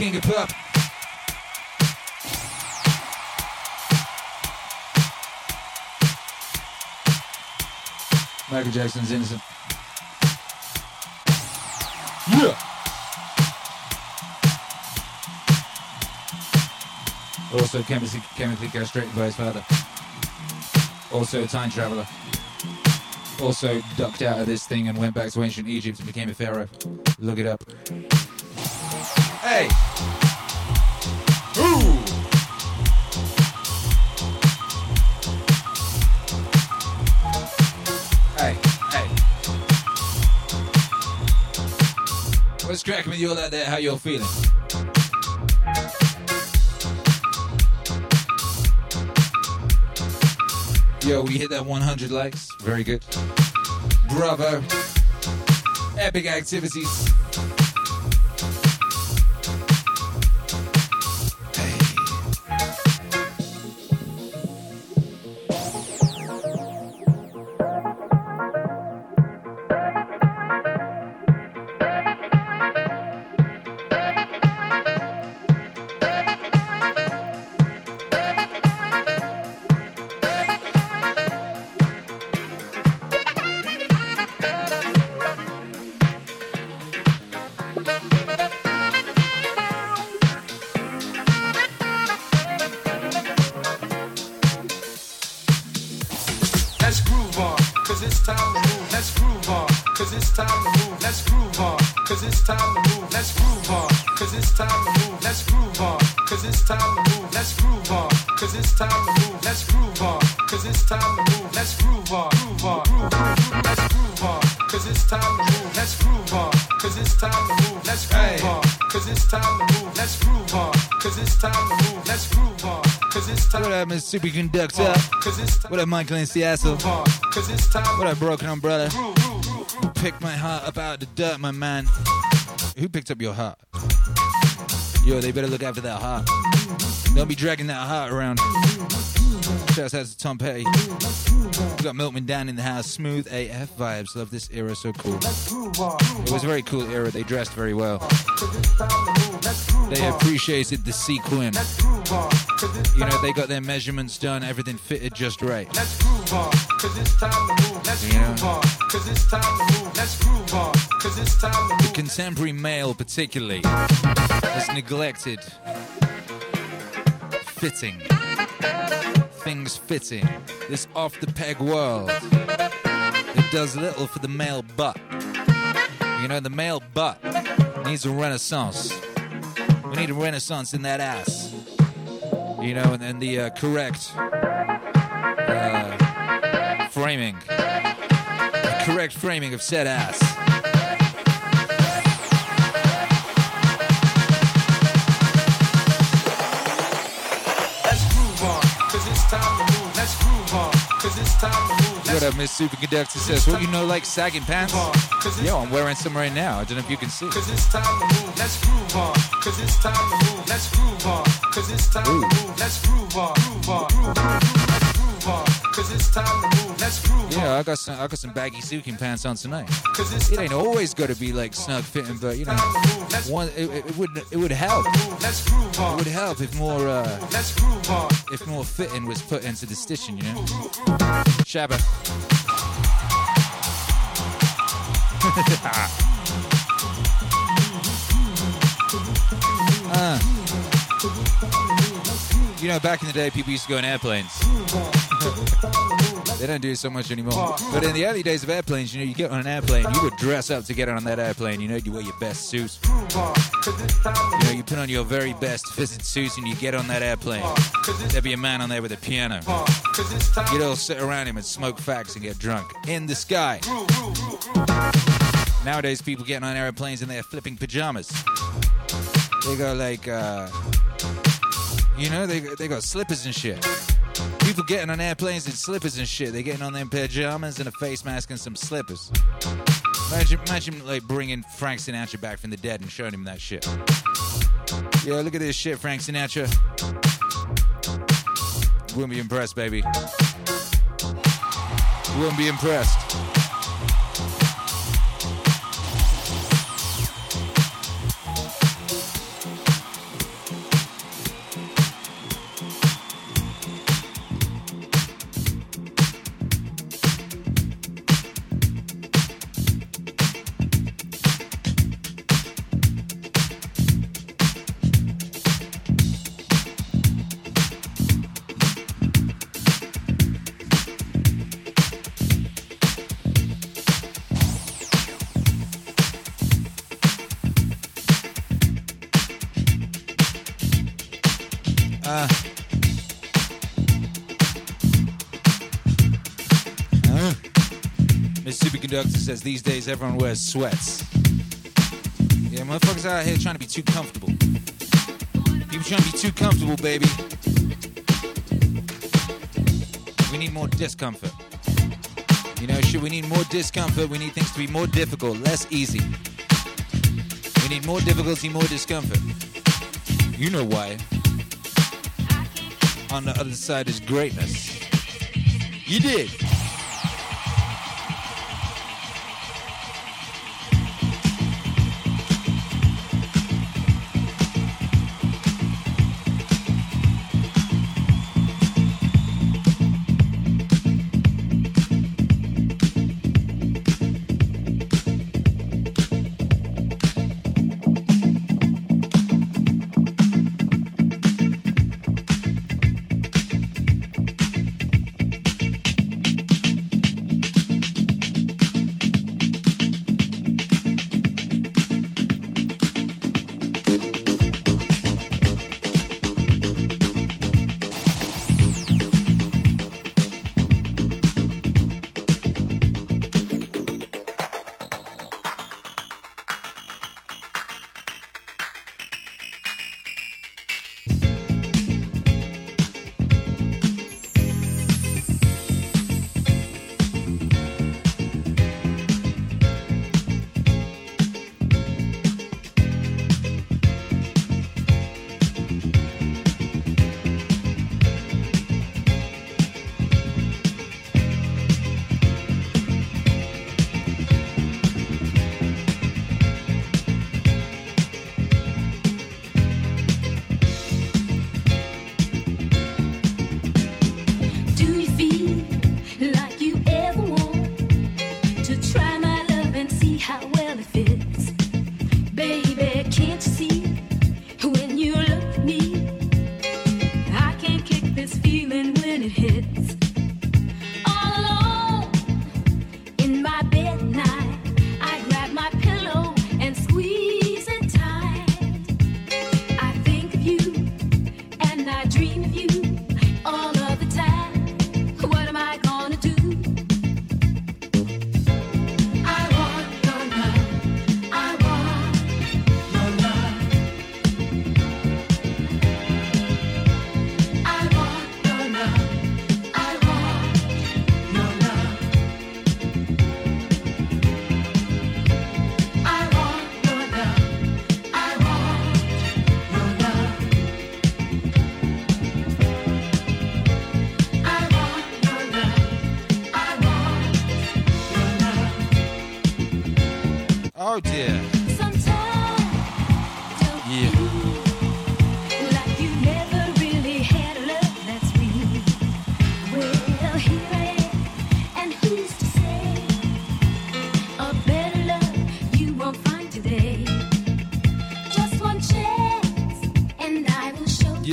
King of pop. Michael Jackson's innocent. Yeah. Also chemically, chemically castrated by his father. Also a time traveler. Also ducked out of this thing and went back to ancient Egypt and became a pharaoh. Look it up. What's cracking with you all out there? How you all feeling? Yo, we hit that 100 likes. Very good. Bravo. Epic activities. Superconductor? What up, Michael and Seattle? cause it's time What up, Broken Umbrella? Pick my heart up out of the dirt, my man. Who picked up your heart? Yo, they better look after that heart. Don't be dragging that heart around. Shouts out to Tom Petty. We got Milkman down in the house. Smooth AF vibes. Love this era, so cool. It was a very cool era. They dressed very well. They appreciated the sequin. You know, they got their measurements done. Everything fitted just right. Let's groove on, cause it's time to move. Let's groove on, cause it's time to move. Let's groove on, cause it's time to The contemporary male, particularly, has neglected fitting. Things fitting. This off the peg world. It does little for the male butt. You know, the male butt needs a renaissance. We need a renaissance in that ass. You know, and, the uh, correct uh, framing. The correct framing of said ass. What up, Miss Superconductor says, What you know, like sagging pants? Yo, I'm wearing some right now. I don't know if you can see. Cause it's time to move. Let's groove on, cause it's time to move. Let's groove on, cause it's time to move. Let's groove on, groove on, groove on. Let's groove on, cause it's time to move. Let's groove on. Yeah, I got some. I got some baggy suiking pants on tonight. Cause it's It ain't always got to be like snug fitting, but you know, one it, it, would it would help. Groove It would help if more uh, Let's groove on. if more fitting was put into the stitching, you know. Shabba. Uh. You know, back in the day, people used to go in airplanes. they don't do it so much anymore. But in the early days of airplanes, you know, you get on an airplane, you would dress up to get on that airplane. You know, you wear your best suit. You know, you put on your very best fitted suit and you get on that airplane. There'd be a man on there with a piano. You'd all sit around him and smoke fags and get drunk in the sky. Nowadays, people getting on airplanes and they're flipping pajamas. They go like, uh, you know, they they got slippers and shit. People getting on airplanes in slippers and shit. They're getting on them pajamas and a face mask and some slippers. Imagine, imagine like bringing Frank Sinatra back from the dead and showing him that shit. Yo, look at this shit, Frank Sinatra. Wouldn't be impressed, baby. Wouldn't be impressed. Miss Superconductor says these days everyone wears sweats. Yeah, motherfuckers out here trying to be too comfortable. People trying to be too comfortable, baby. We need more discomfort. You know, shit, we need more discomfort. We need things to be more difficult, less easy. We need more difficulty, more discomfort. You know why. On the other side is greatness. You did.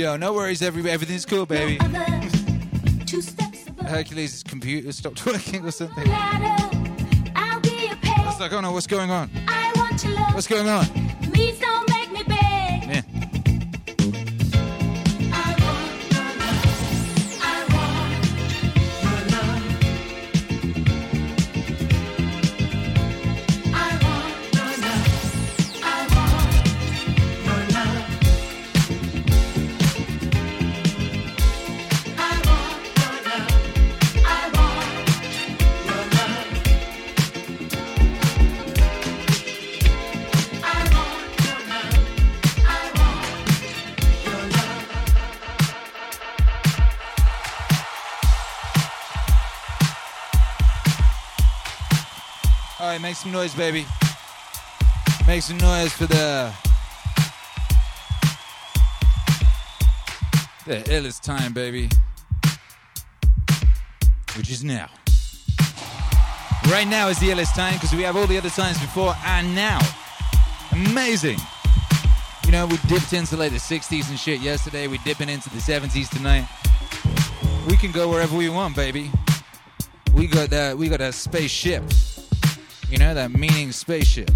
Yo, no worries, everybody. Everything's cool, baby. other two steps above Hercules' computer stopped working or something. the ladder. I'll be a I was like, oh no, what's going on? I want your. What's going on? All right, make some noise, baby. Make some noise for the the illest time, baby. Which is now. Right now is the illest time because we have all the other times before and now. Amazing. You know, we dipped into like the 60s and shit yesterday. We're dipping into the 70s tonight. We can go wherever we want, baby. We got that. We got that spaceship. You know that meaning spaceship.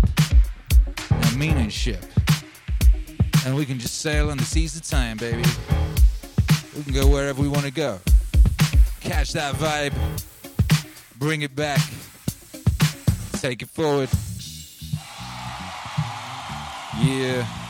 That meaning ship. And we can just sail on the seas of time, baby. We can go wherever we want to go. Catch that vibe. Bring it back. take it forward. Yeah.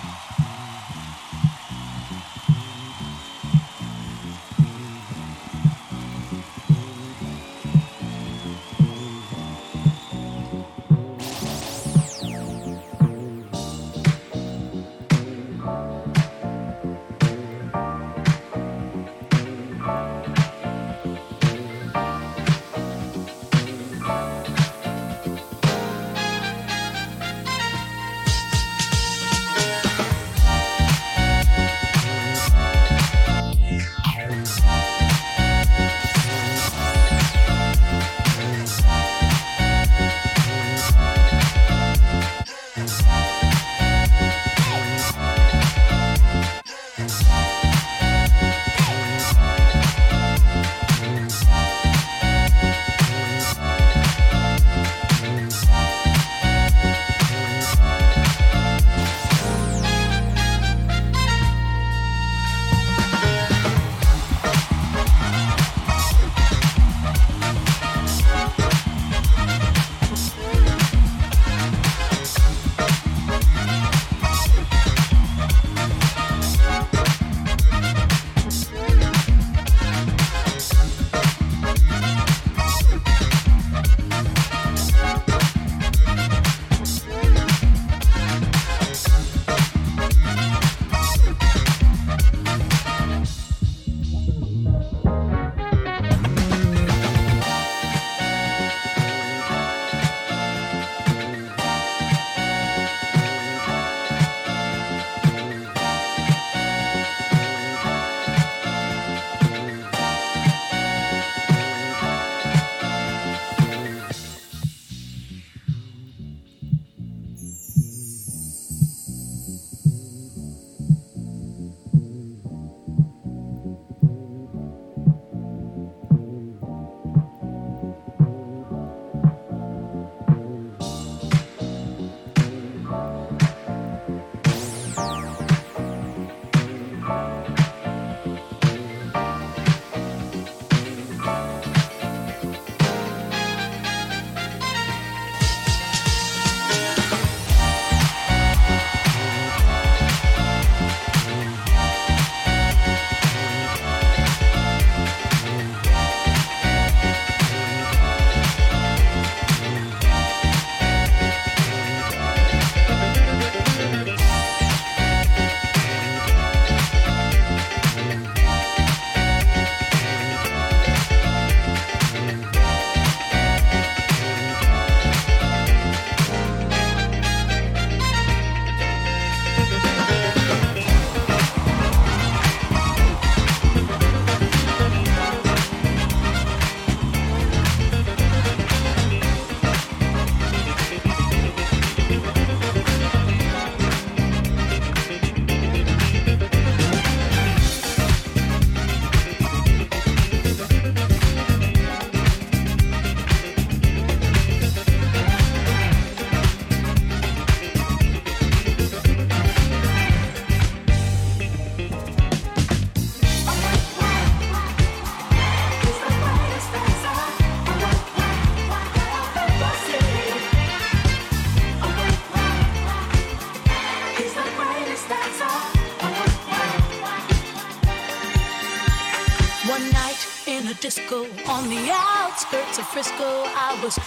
Frisco, I was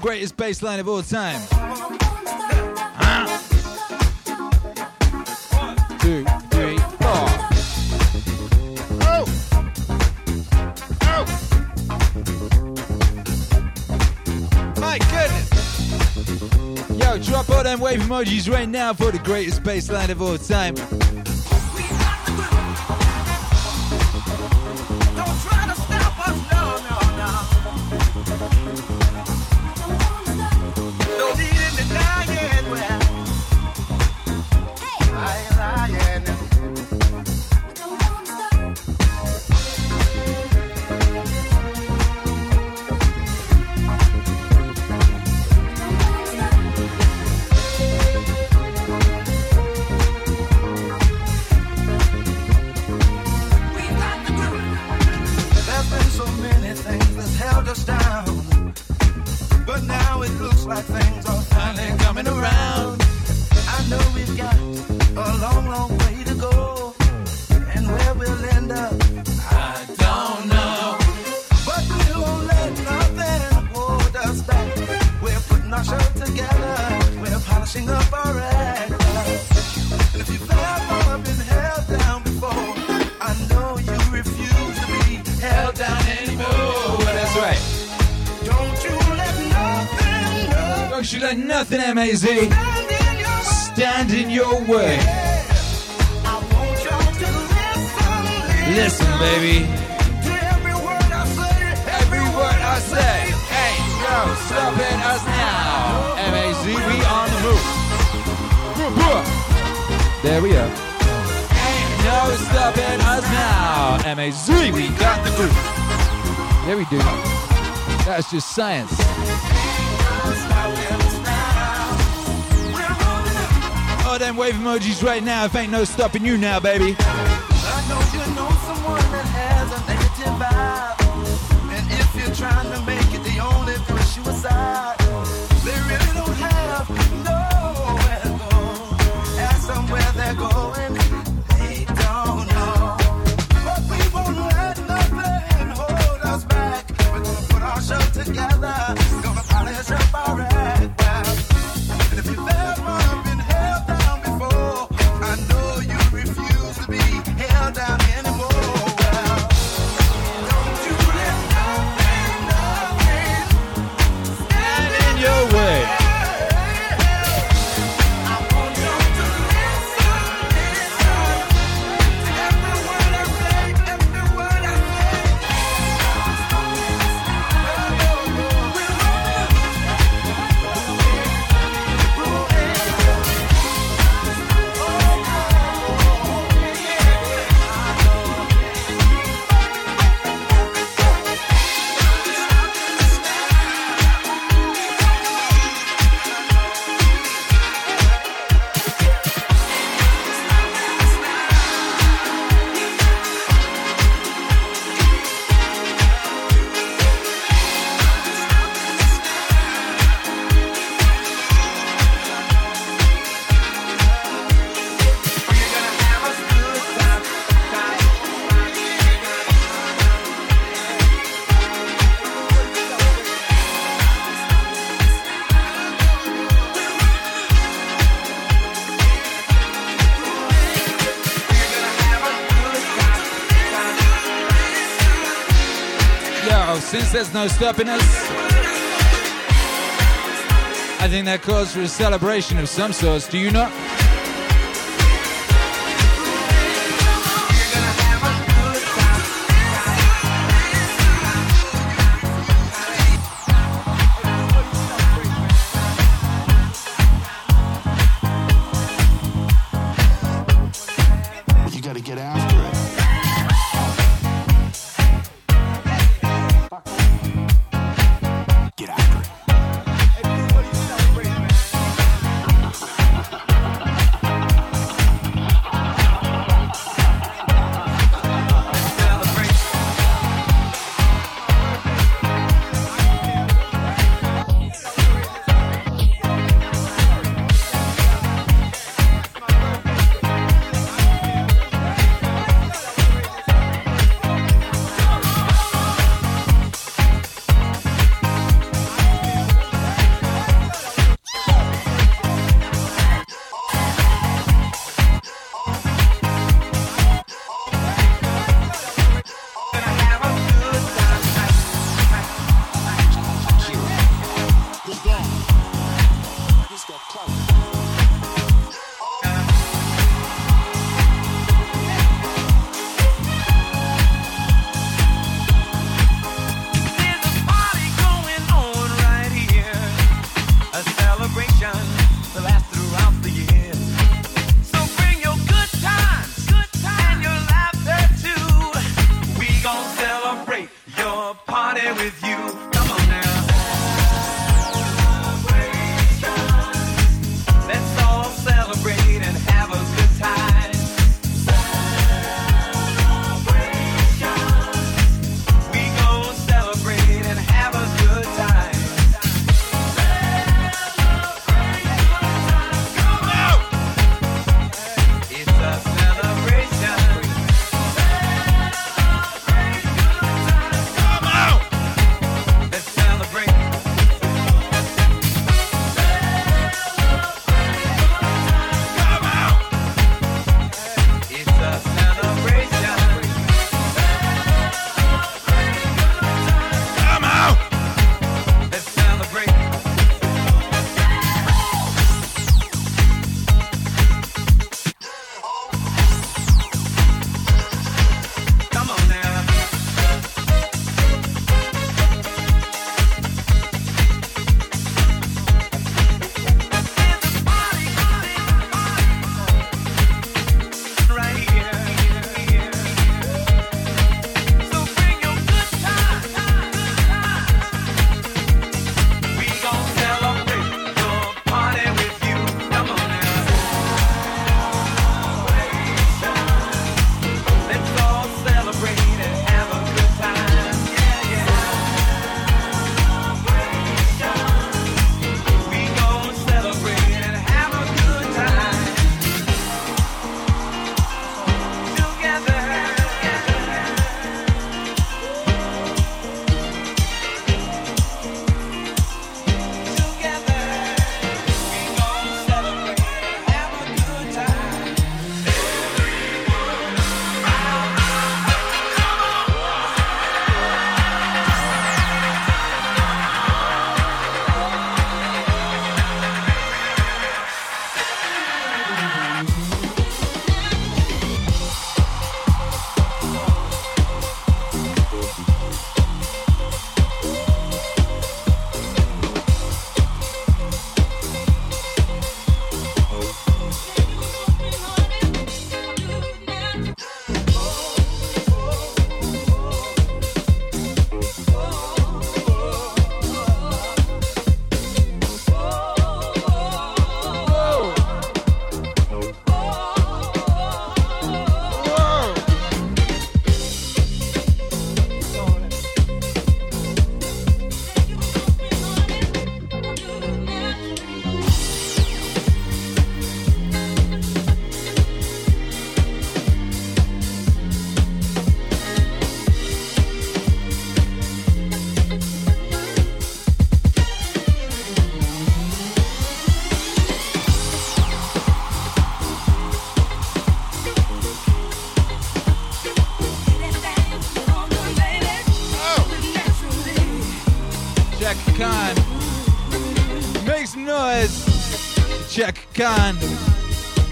greatest bass line of all time. One, two, three, four. Oh! Oh! My goodness! Yo, drop all them wave emojis right now for the greatest bass line of all time. MAZ. Stand in your way. Listen, baby. Every word I say. Every word I say. Ain't no stopping us now. MAZ, we on the move. There we are. Ain't no stopping us now. MAZ, we got the groove. There we do. That's just science. wave emojis right now if ain't no stopping you now, baby. There's no stopping us. I think that calls for a celebration of some sort, do you not?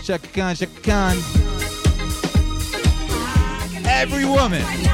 Chaka Khan, check Khan. Every woman.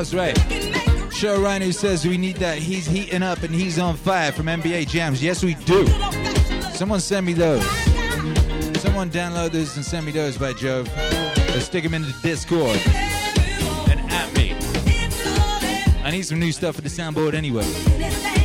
That's right. Show Rhino says we need that. He's heating up and he's on fire from NBA Jams. Yes, we do. Someone send me those. Someone download those and send me those by Jove. Or stick them in the Discord and at me. I need some new stuff for the soundboard anyway.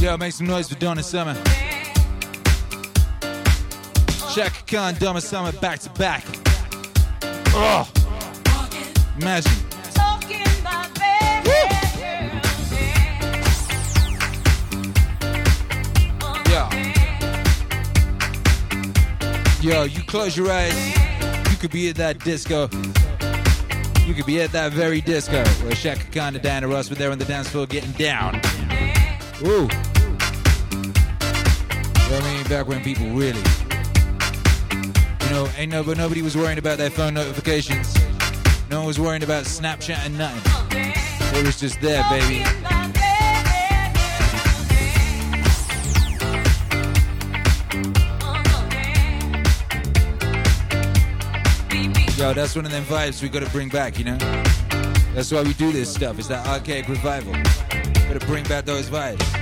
Yo, make some noise for Donna Summer. Chaka Khan, Donna Summer back to back. Oh, imagine. Yo. Yo, you close your eyes. You could be at that disco. You could be at that very disco where Chaka Khan and Diana Ross were there on the dance floor getting down. Ooh. Back when people really, you know, ain't no, nobody was worrying about their phone notifications. No one was worrying about Snapchat and nothing. It was just there, baby. Yo, that's one of them vibes we gotta bring back, you know? That's why we do this stuff. It's that archaic revival. Gotta bring back those vibes.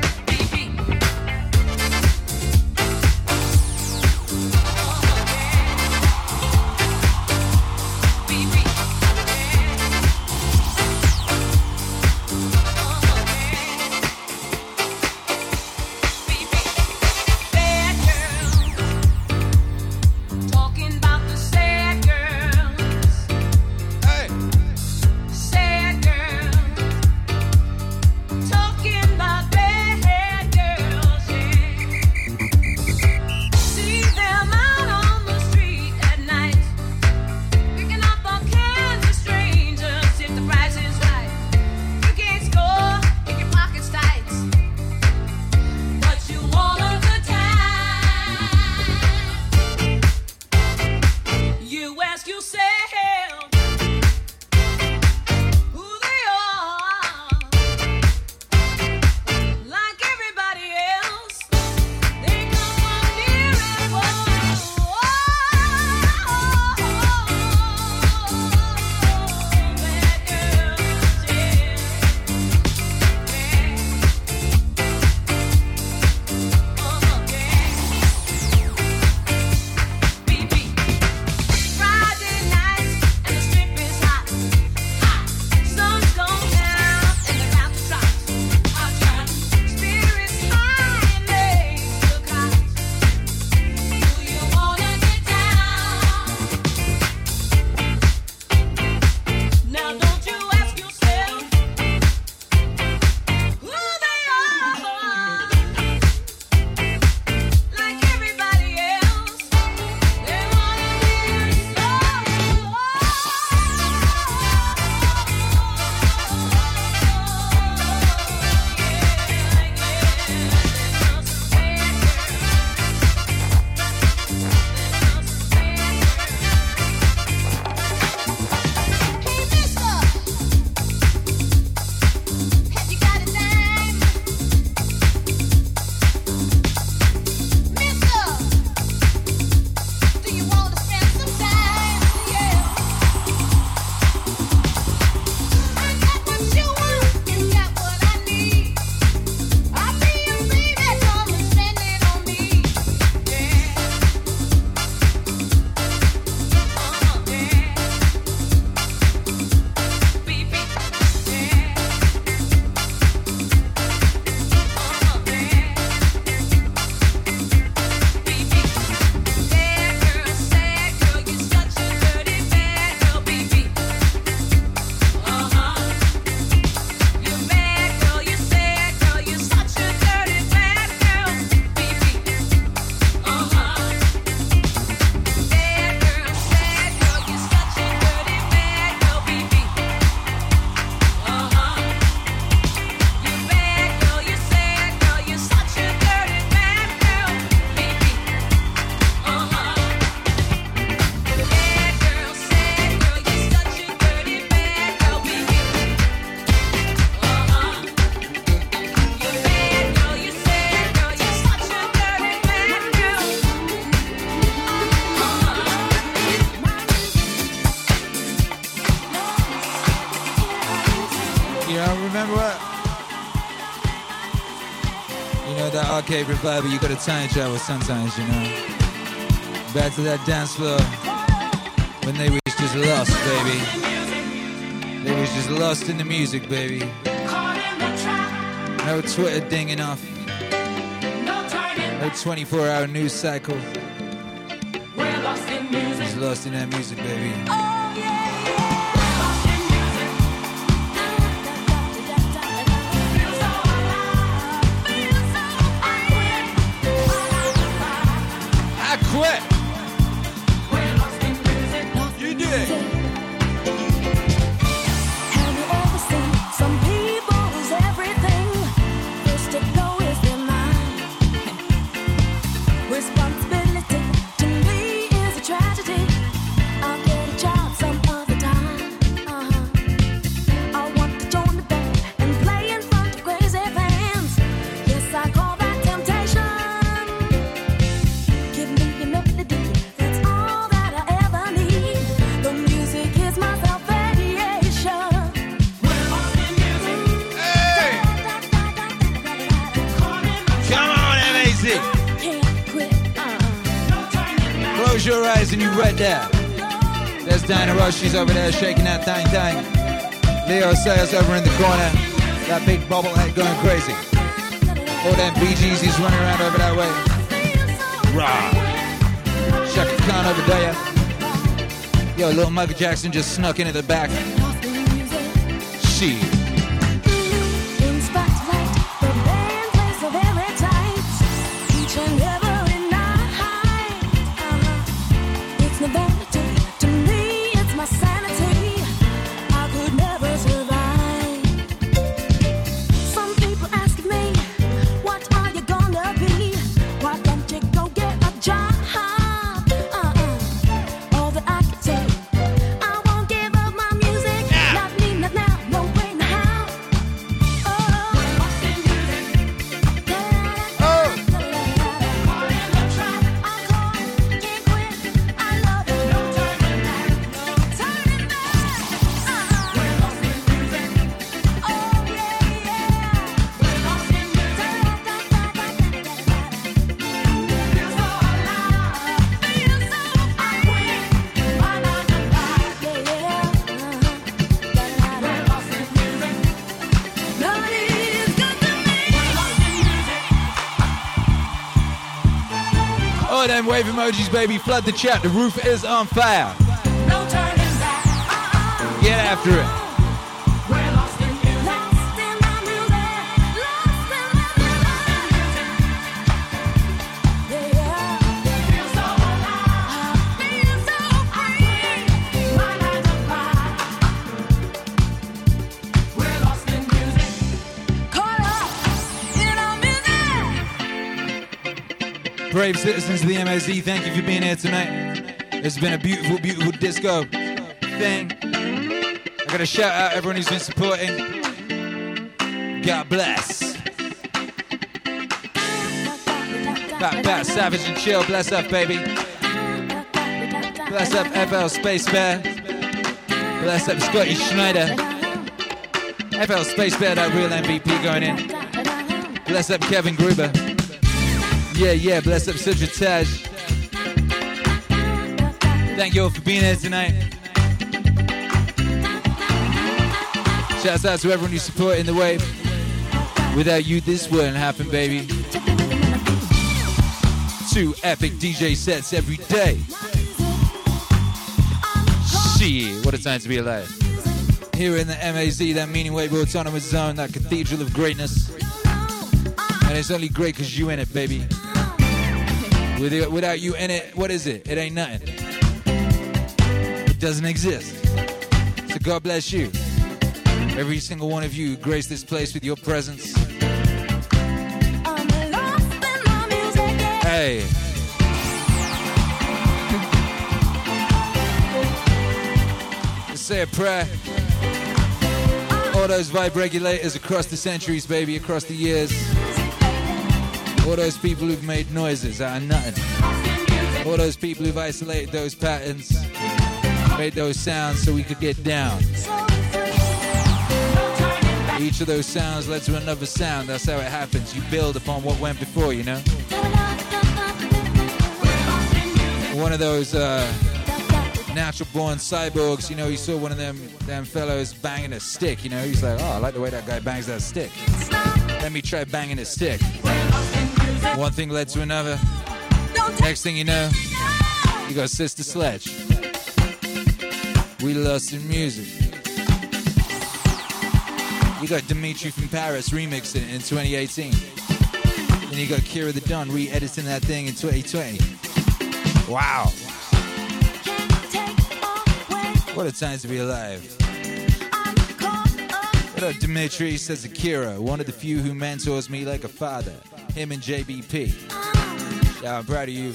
Arcade revival, you gotta time travel sometimes, you know. Back to that dance floor when they was just lost, baby. They was just lost in the music, baby. No Twitter dinging off. No 24 hour news cycle. We're lost in music. He's lost in that music, baby. Over there shaking that thing thing. Leo Sayer's over in the corner. That big bubble head going crazy. All them Bee Gees, he's running around over that way. Rah. Chaka Khan over there. Yo, little Michael Jackson just snuck in at the back. She. Emojis, baby. Flood the chat. The roof is on fire. No uh-uh. Get after it. Brave citizens of the MSD, thank you for being here tonight. It's been a beautiful, beautiful disco thing. I gotta shout out everyone who's been supporting. God bless. Back, back, savage and chill. Bless up, baby. Bless up, FL Space Bear. Bless up, Scotty Schneider. FL Space Bear, that real MVP going in. Bless up, Kevin Gruber. Yeah, yeah, bless up Cedric Taj. Thank you all for being here tonight. Shouts out to everyone who supported in the wave. Without you, this wouldn't happen, baby. Two epic DJ sets every day. Shit, what a time to be alive. Here in the MAZ, that Meaning Wave Autonomous Zone, that cathedral of greatness. And it's only great because you in it, baby. With it, without you in it, what is it? It ain't nothing. It doesn't exist. So God bless you. Every single one of you grace this place with your presence. Hey. Let's say a prayer. All those vibe regulators across the centuries, baby, across the years. All those people who've made noises out of nothing. All those people who've isolated those patterns, made those sounds so we could get down. Each of those sounds led to another sound. That's how it happens. You build upon what went before, you know? One of those uh, natural born cyborgs, you know, you saw one of them them fellows banging a stick, you know? He's like, oh, I like the way that guy bangs that stick. Let me try banging a stick. One thing led to another. Next thing you know, you got Sister Sledge. We lost in music. You got Dimitri from Paris remixing it in 2018. Then you got Akira the Don re-editing that thing in 2020. Wow. What a time to be alive. What up, Dimitri? Says Akira, one of the few who mentors me like a father. Him and JBP. Yeah, I'm proud of you.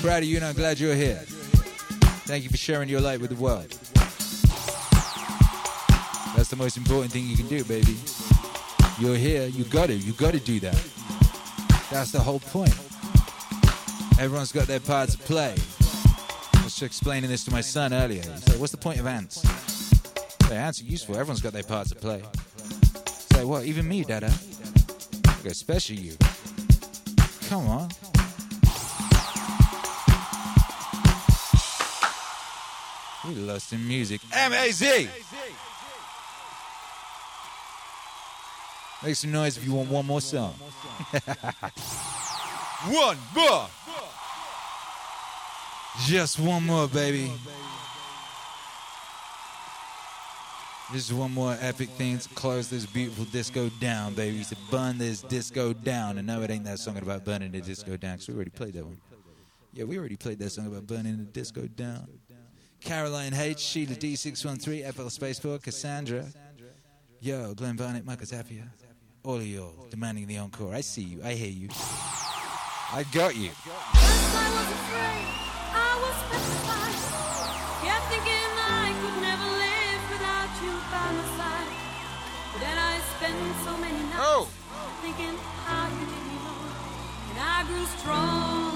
Proud of you, and I'm glad you're here. Thank you for sharing your light with the world. That's the most important thing you can do, baby. You're here, you got to, you got to do that. That's the whole point. Everyone's got their part to play. I was explaining this to my son earlier. He's like, what's the point of ants? The ants are useful. Everyone's got their part to play. It's like, what? Even me, Dada? Especially you. Come on. We lost in music. M-A-Z! Make some noise if you want one more song. one more! Just one more, baby. Is one more epic thing to close this beautiful disco down, baby. To burn this disco down. And no, it ain't that song about burning the disco down, because we already played that one. Yeah, we already played that song about burning the disco down. Caroline H, Sheila D613, FL Space Force, Cassandra. Yo, Glenn Barnett, Michael Zappia. All of y'all demanding the encore. I see you. I hear you. I got you. I nights oh. thinking how you did me wrong. And I grew strong.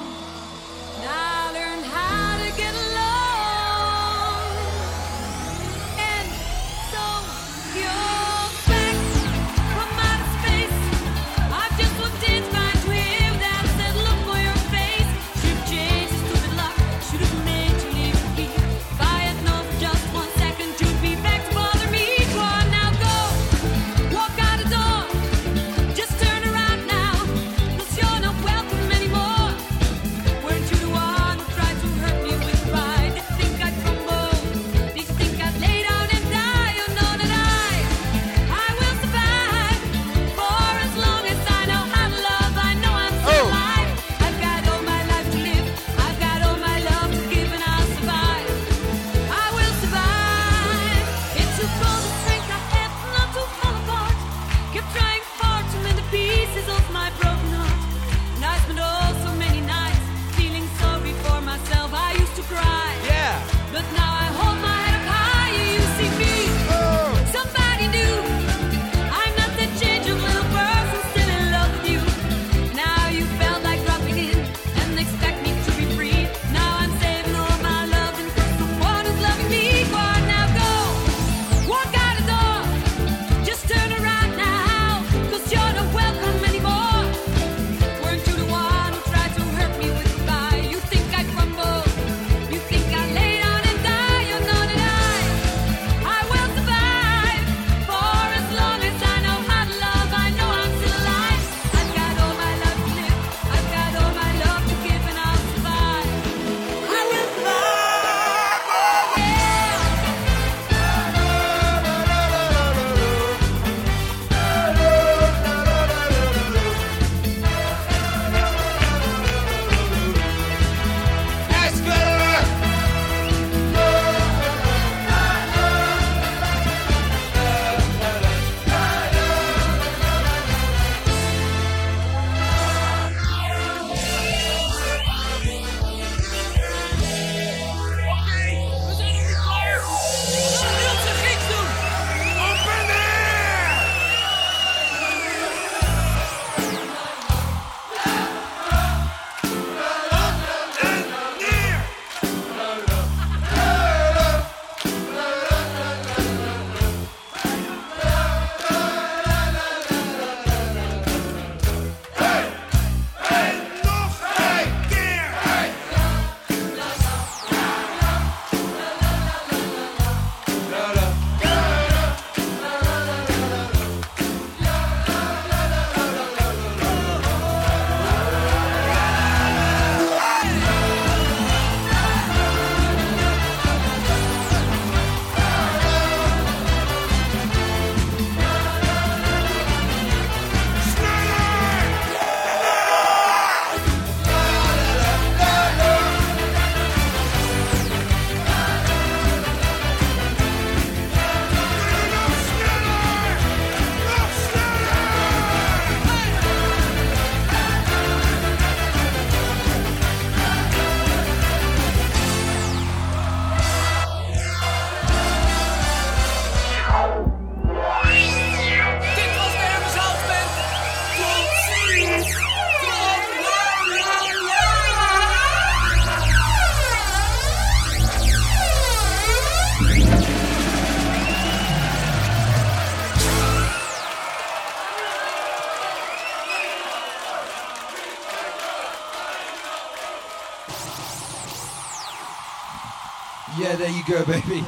Go, baby.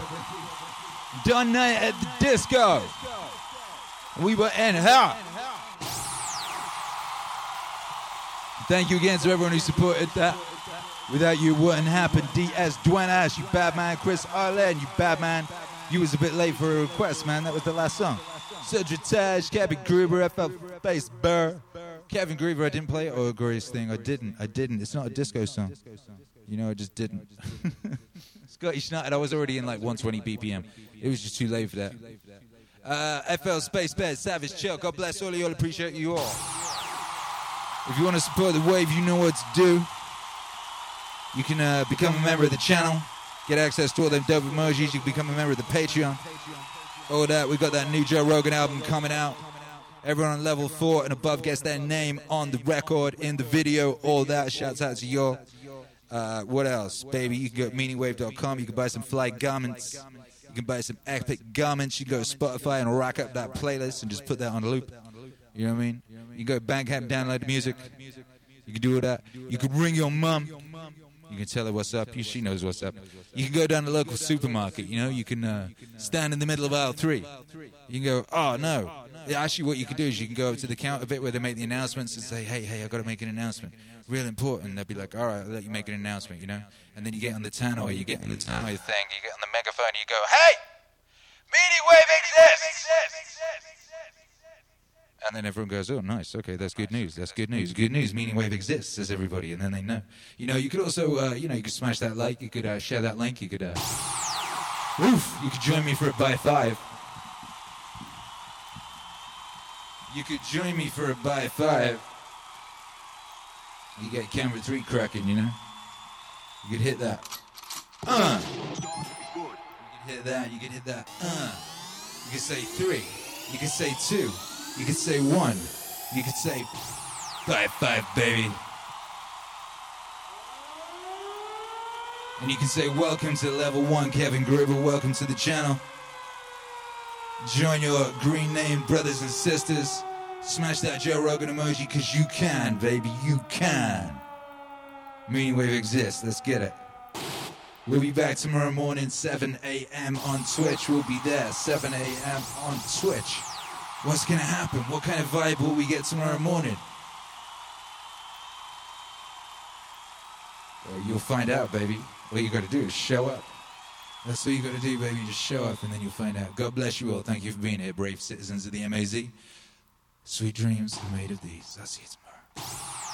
Don night at the disco. We were in hell. Thank you again to everyone who supported that. Without you, wouldn't happen. DS Dwayne Ash, you bad man. Chris Arlen, you bad man. You was a bit late for a request, man. That was the last song. Cedric Taj, Kevin Gruber, FL Face Burr. Kevin Gruber, I didn't play. Oh, glorious thing. I didn't. I didn't. It's not a disco song. You know, I just didn't. Scotty Schneider, I was already in like 120 BPM. It was just too late for that. Uh, FL Space Bed, Savage Chill. God bless all of you. all. Appreciate you all. If you want to support the wave, you know what to do. You can uh, become a member of the channel, get access to all them dope emojis. You can become a member of the Patreon. All that. We've got that new Joe Rogan album coming out. Everyone on level four and above gets their name on the record, in the video, all that. Shouts out to y'all. Uh, what else, baby? You can go to meaningwave.com. You can buy some fly garments. You can buy some epic garments. You can go to Spotify and rack up that playlist and just put that on loop. You know what I mean? You can go to Bandcamp, download the music. You can do all that. You can ring your mum. You can tell her what's up. She knows what's up. You can go down to the local supermarket. You know, you can uh, stand in the middle of aisle three. You can go, oh no. Actually, what you can do is you can go up to the counter bit where they make the announcements and say, hey, hey, I got to make an announcement. Real important. They'll be like, all right, I'll let you make an announcement. You know, and then you get on the tannoy, you get on the tannoy thing, you get on the megaphone, you go, hey, Meaning Wave exists. And then everyone goes, oh, nice. Okay, that's good news. That's good news. Good news. Meaning Wave exists, says everybody. And then they know. You know, you could also, uh, you know, you could smash that like. You could uh, share that link. You could, uh, oof, you could join me for a buy five. You could join me for a buy five. You get camera three cracking, you know? You could hit that. Uh. You could hit that. You could hit that. Uh. You could say three. You could say two. You could say one. You could say five, five, baby. And you can say, Welcome to level one, Kevin Gruber. Welcome to the channel. Join your green name brothers and sisters. Smash that Joe Rogan emoji because you can, baby. You can. Meaning Wave exists. Let's get it. We'll be back tomorrow morning, 7 a.m. on Twitch. We'll be there, 7 a.m. on Twitch. What's to happen? What kind of vibe will we get tomorrow morning? Well, you'll find out, baby. All you got to do is show up. That's all you got to do, baby. Just show up and then you'll find out. God bless you all. Thank you for being here, brave citizens of the MAZ. Sweet dreams made of these. You tomorrow.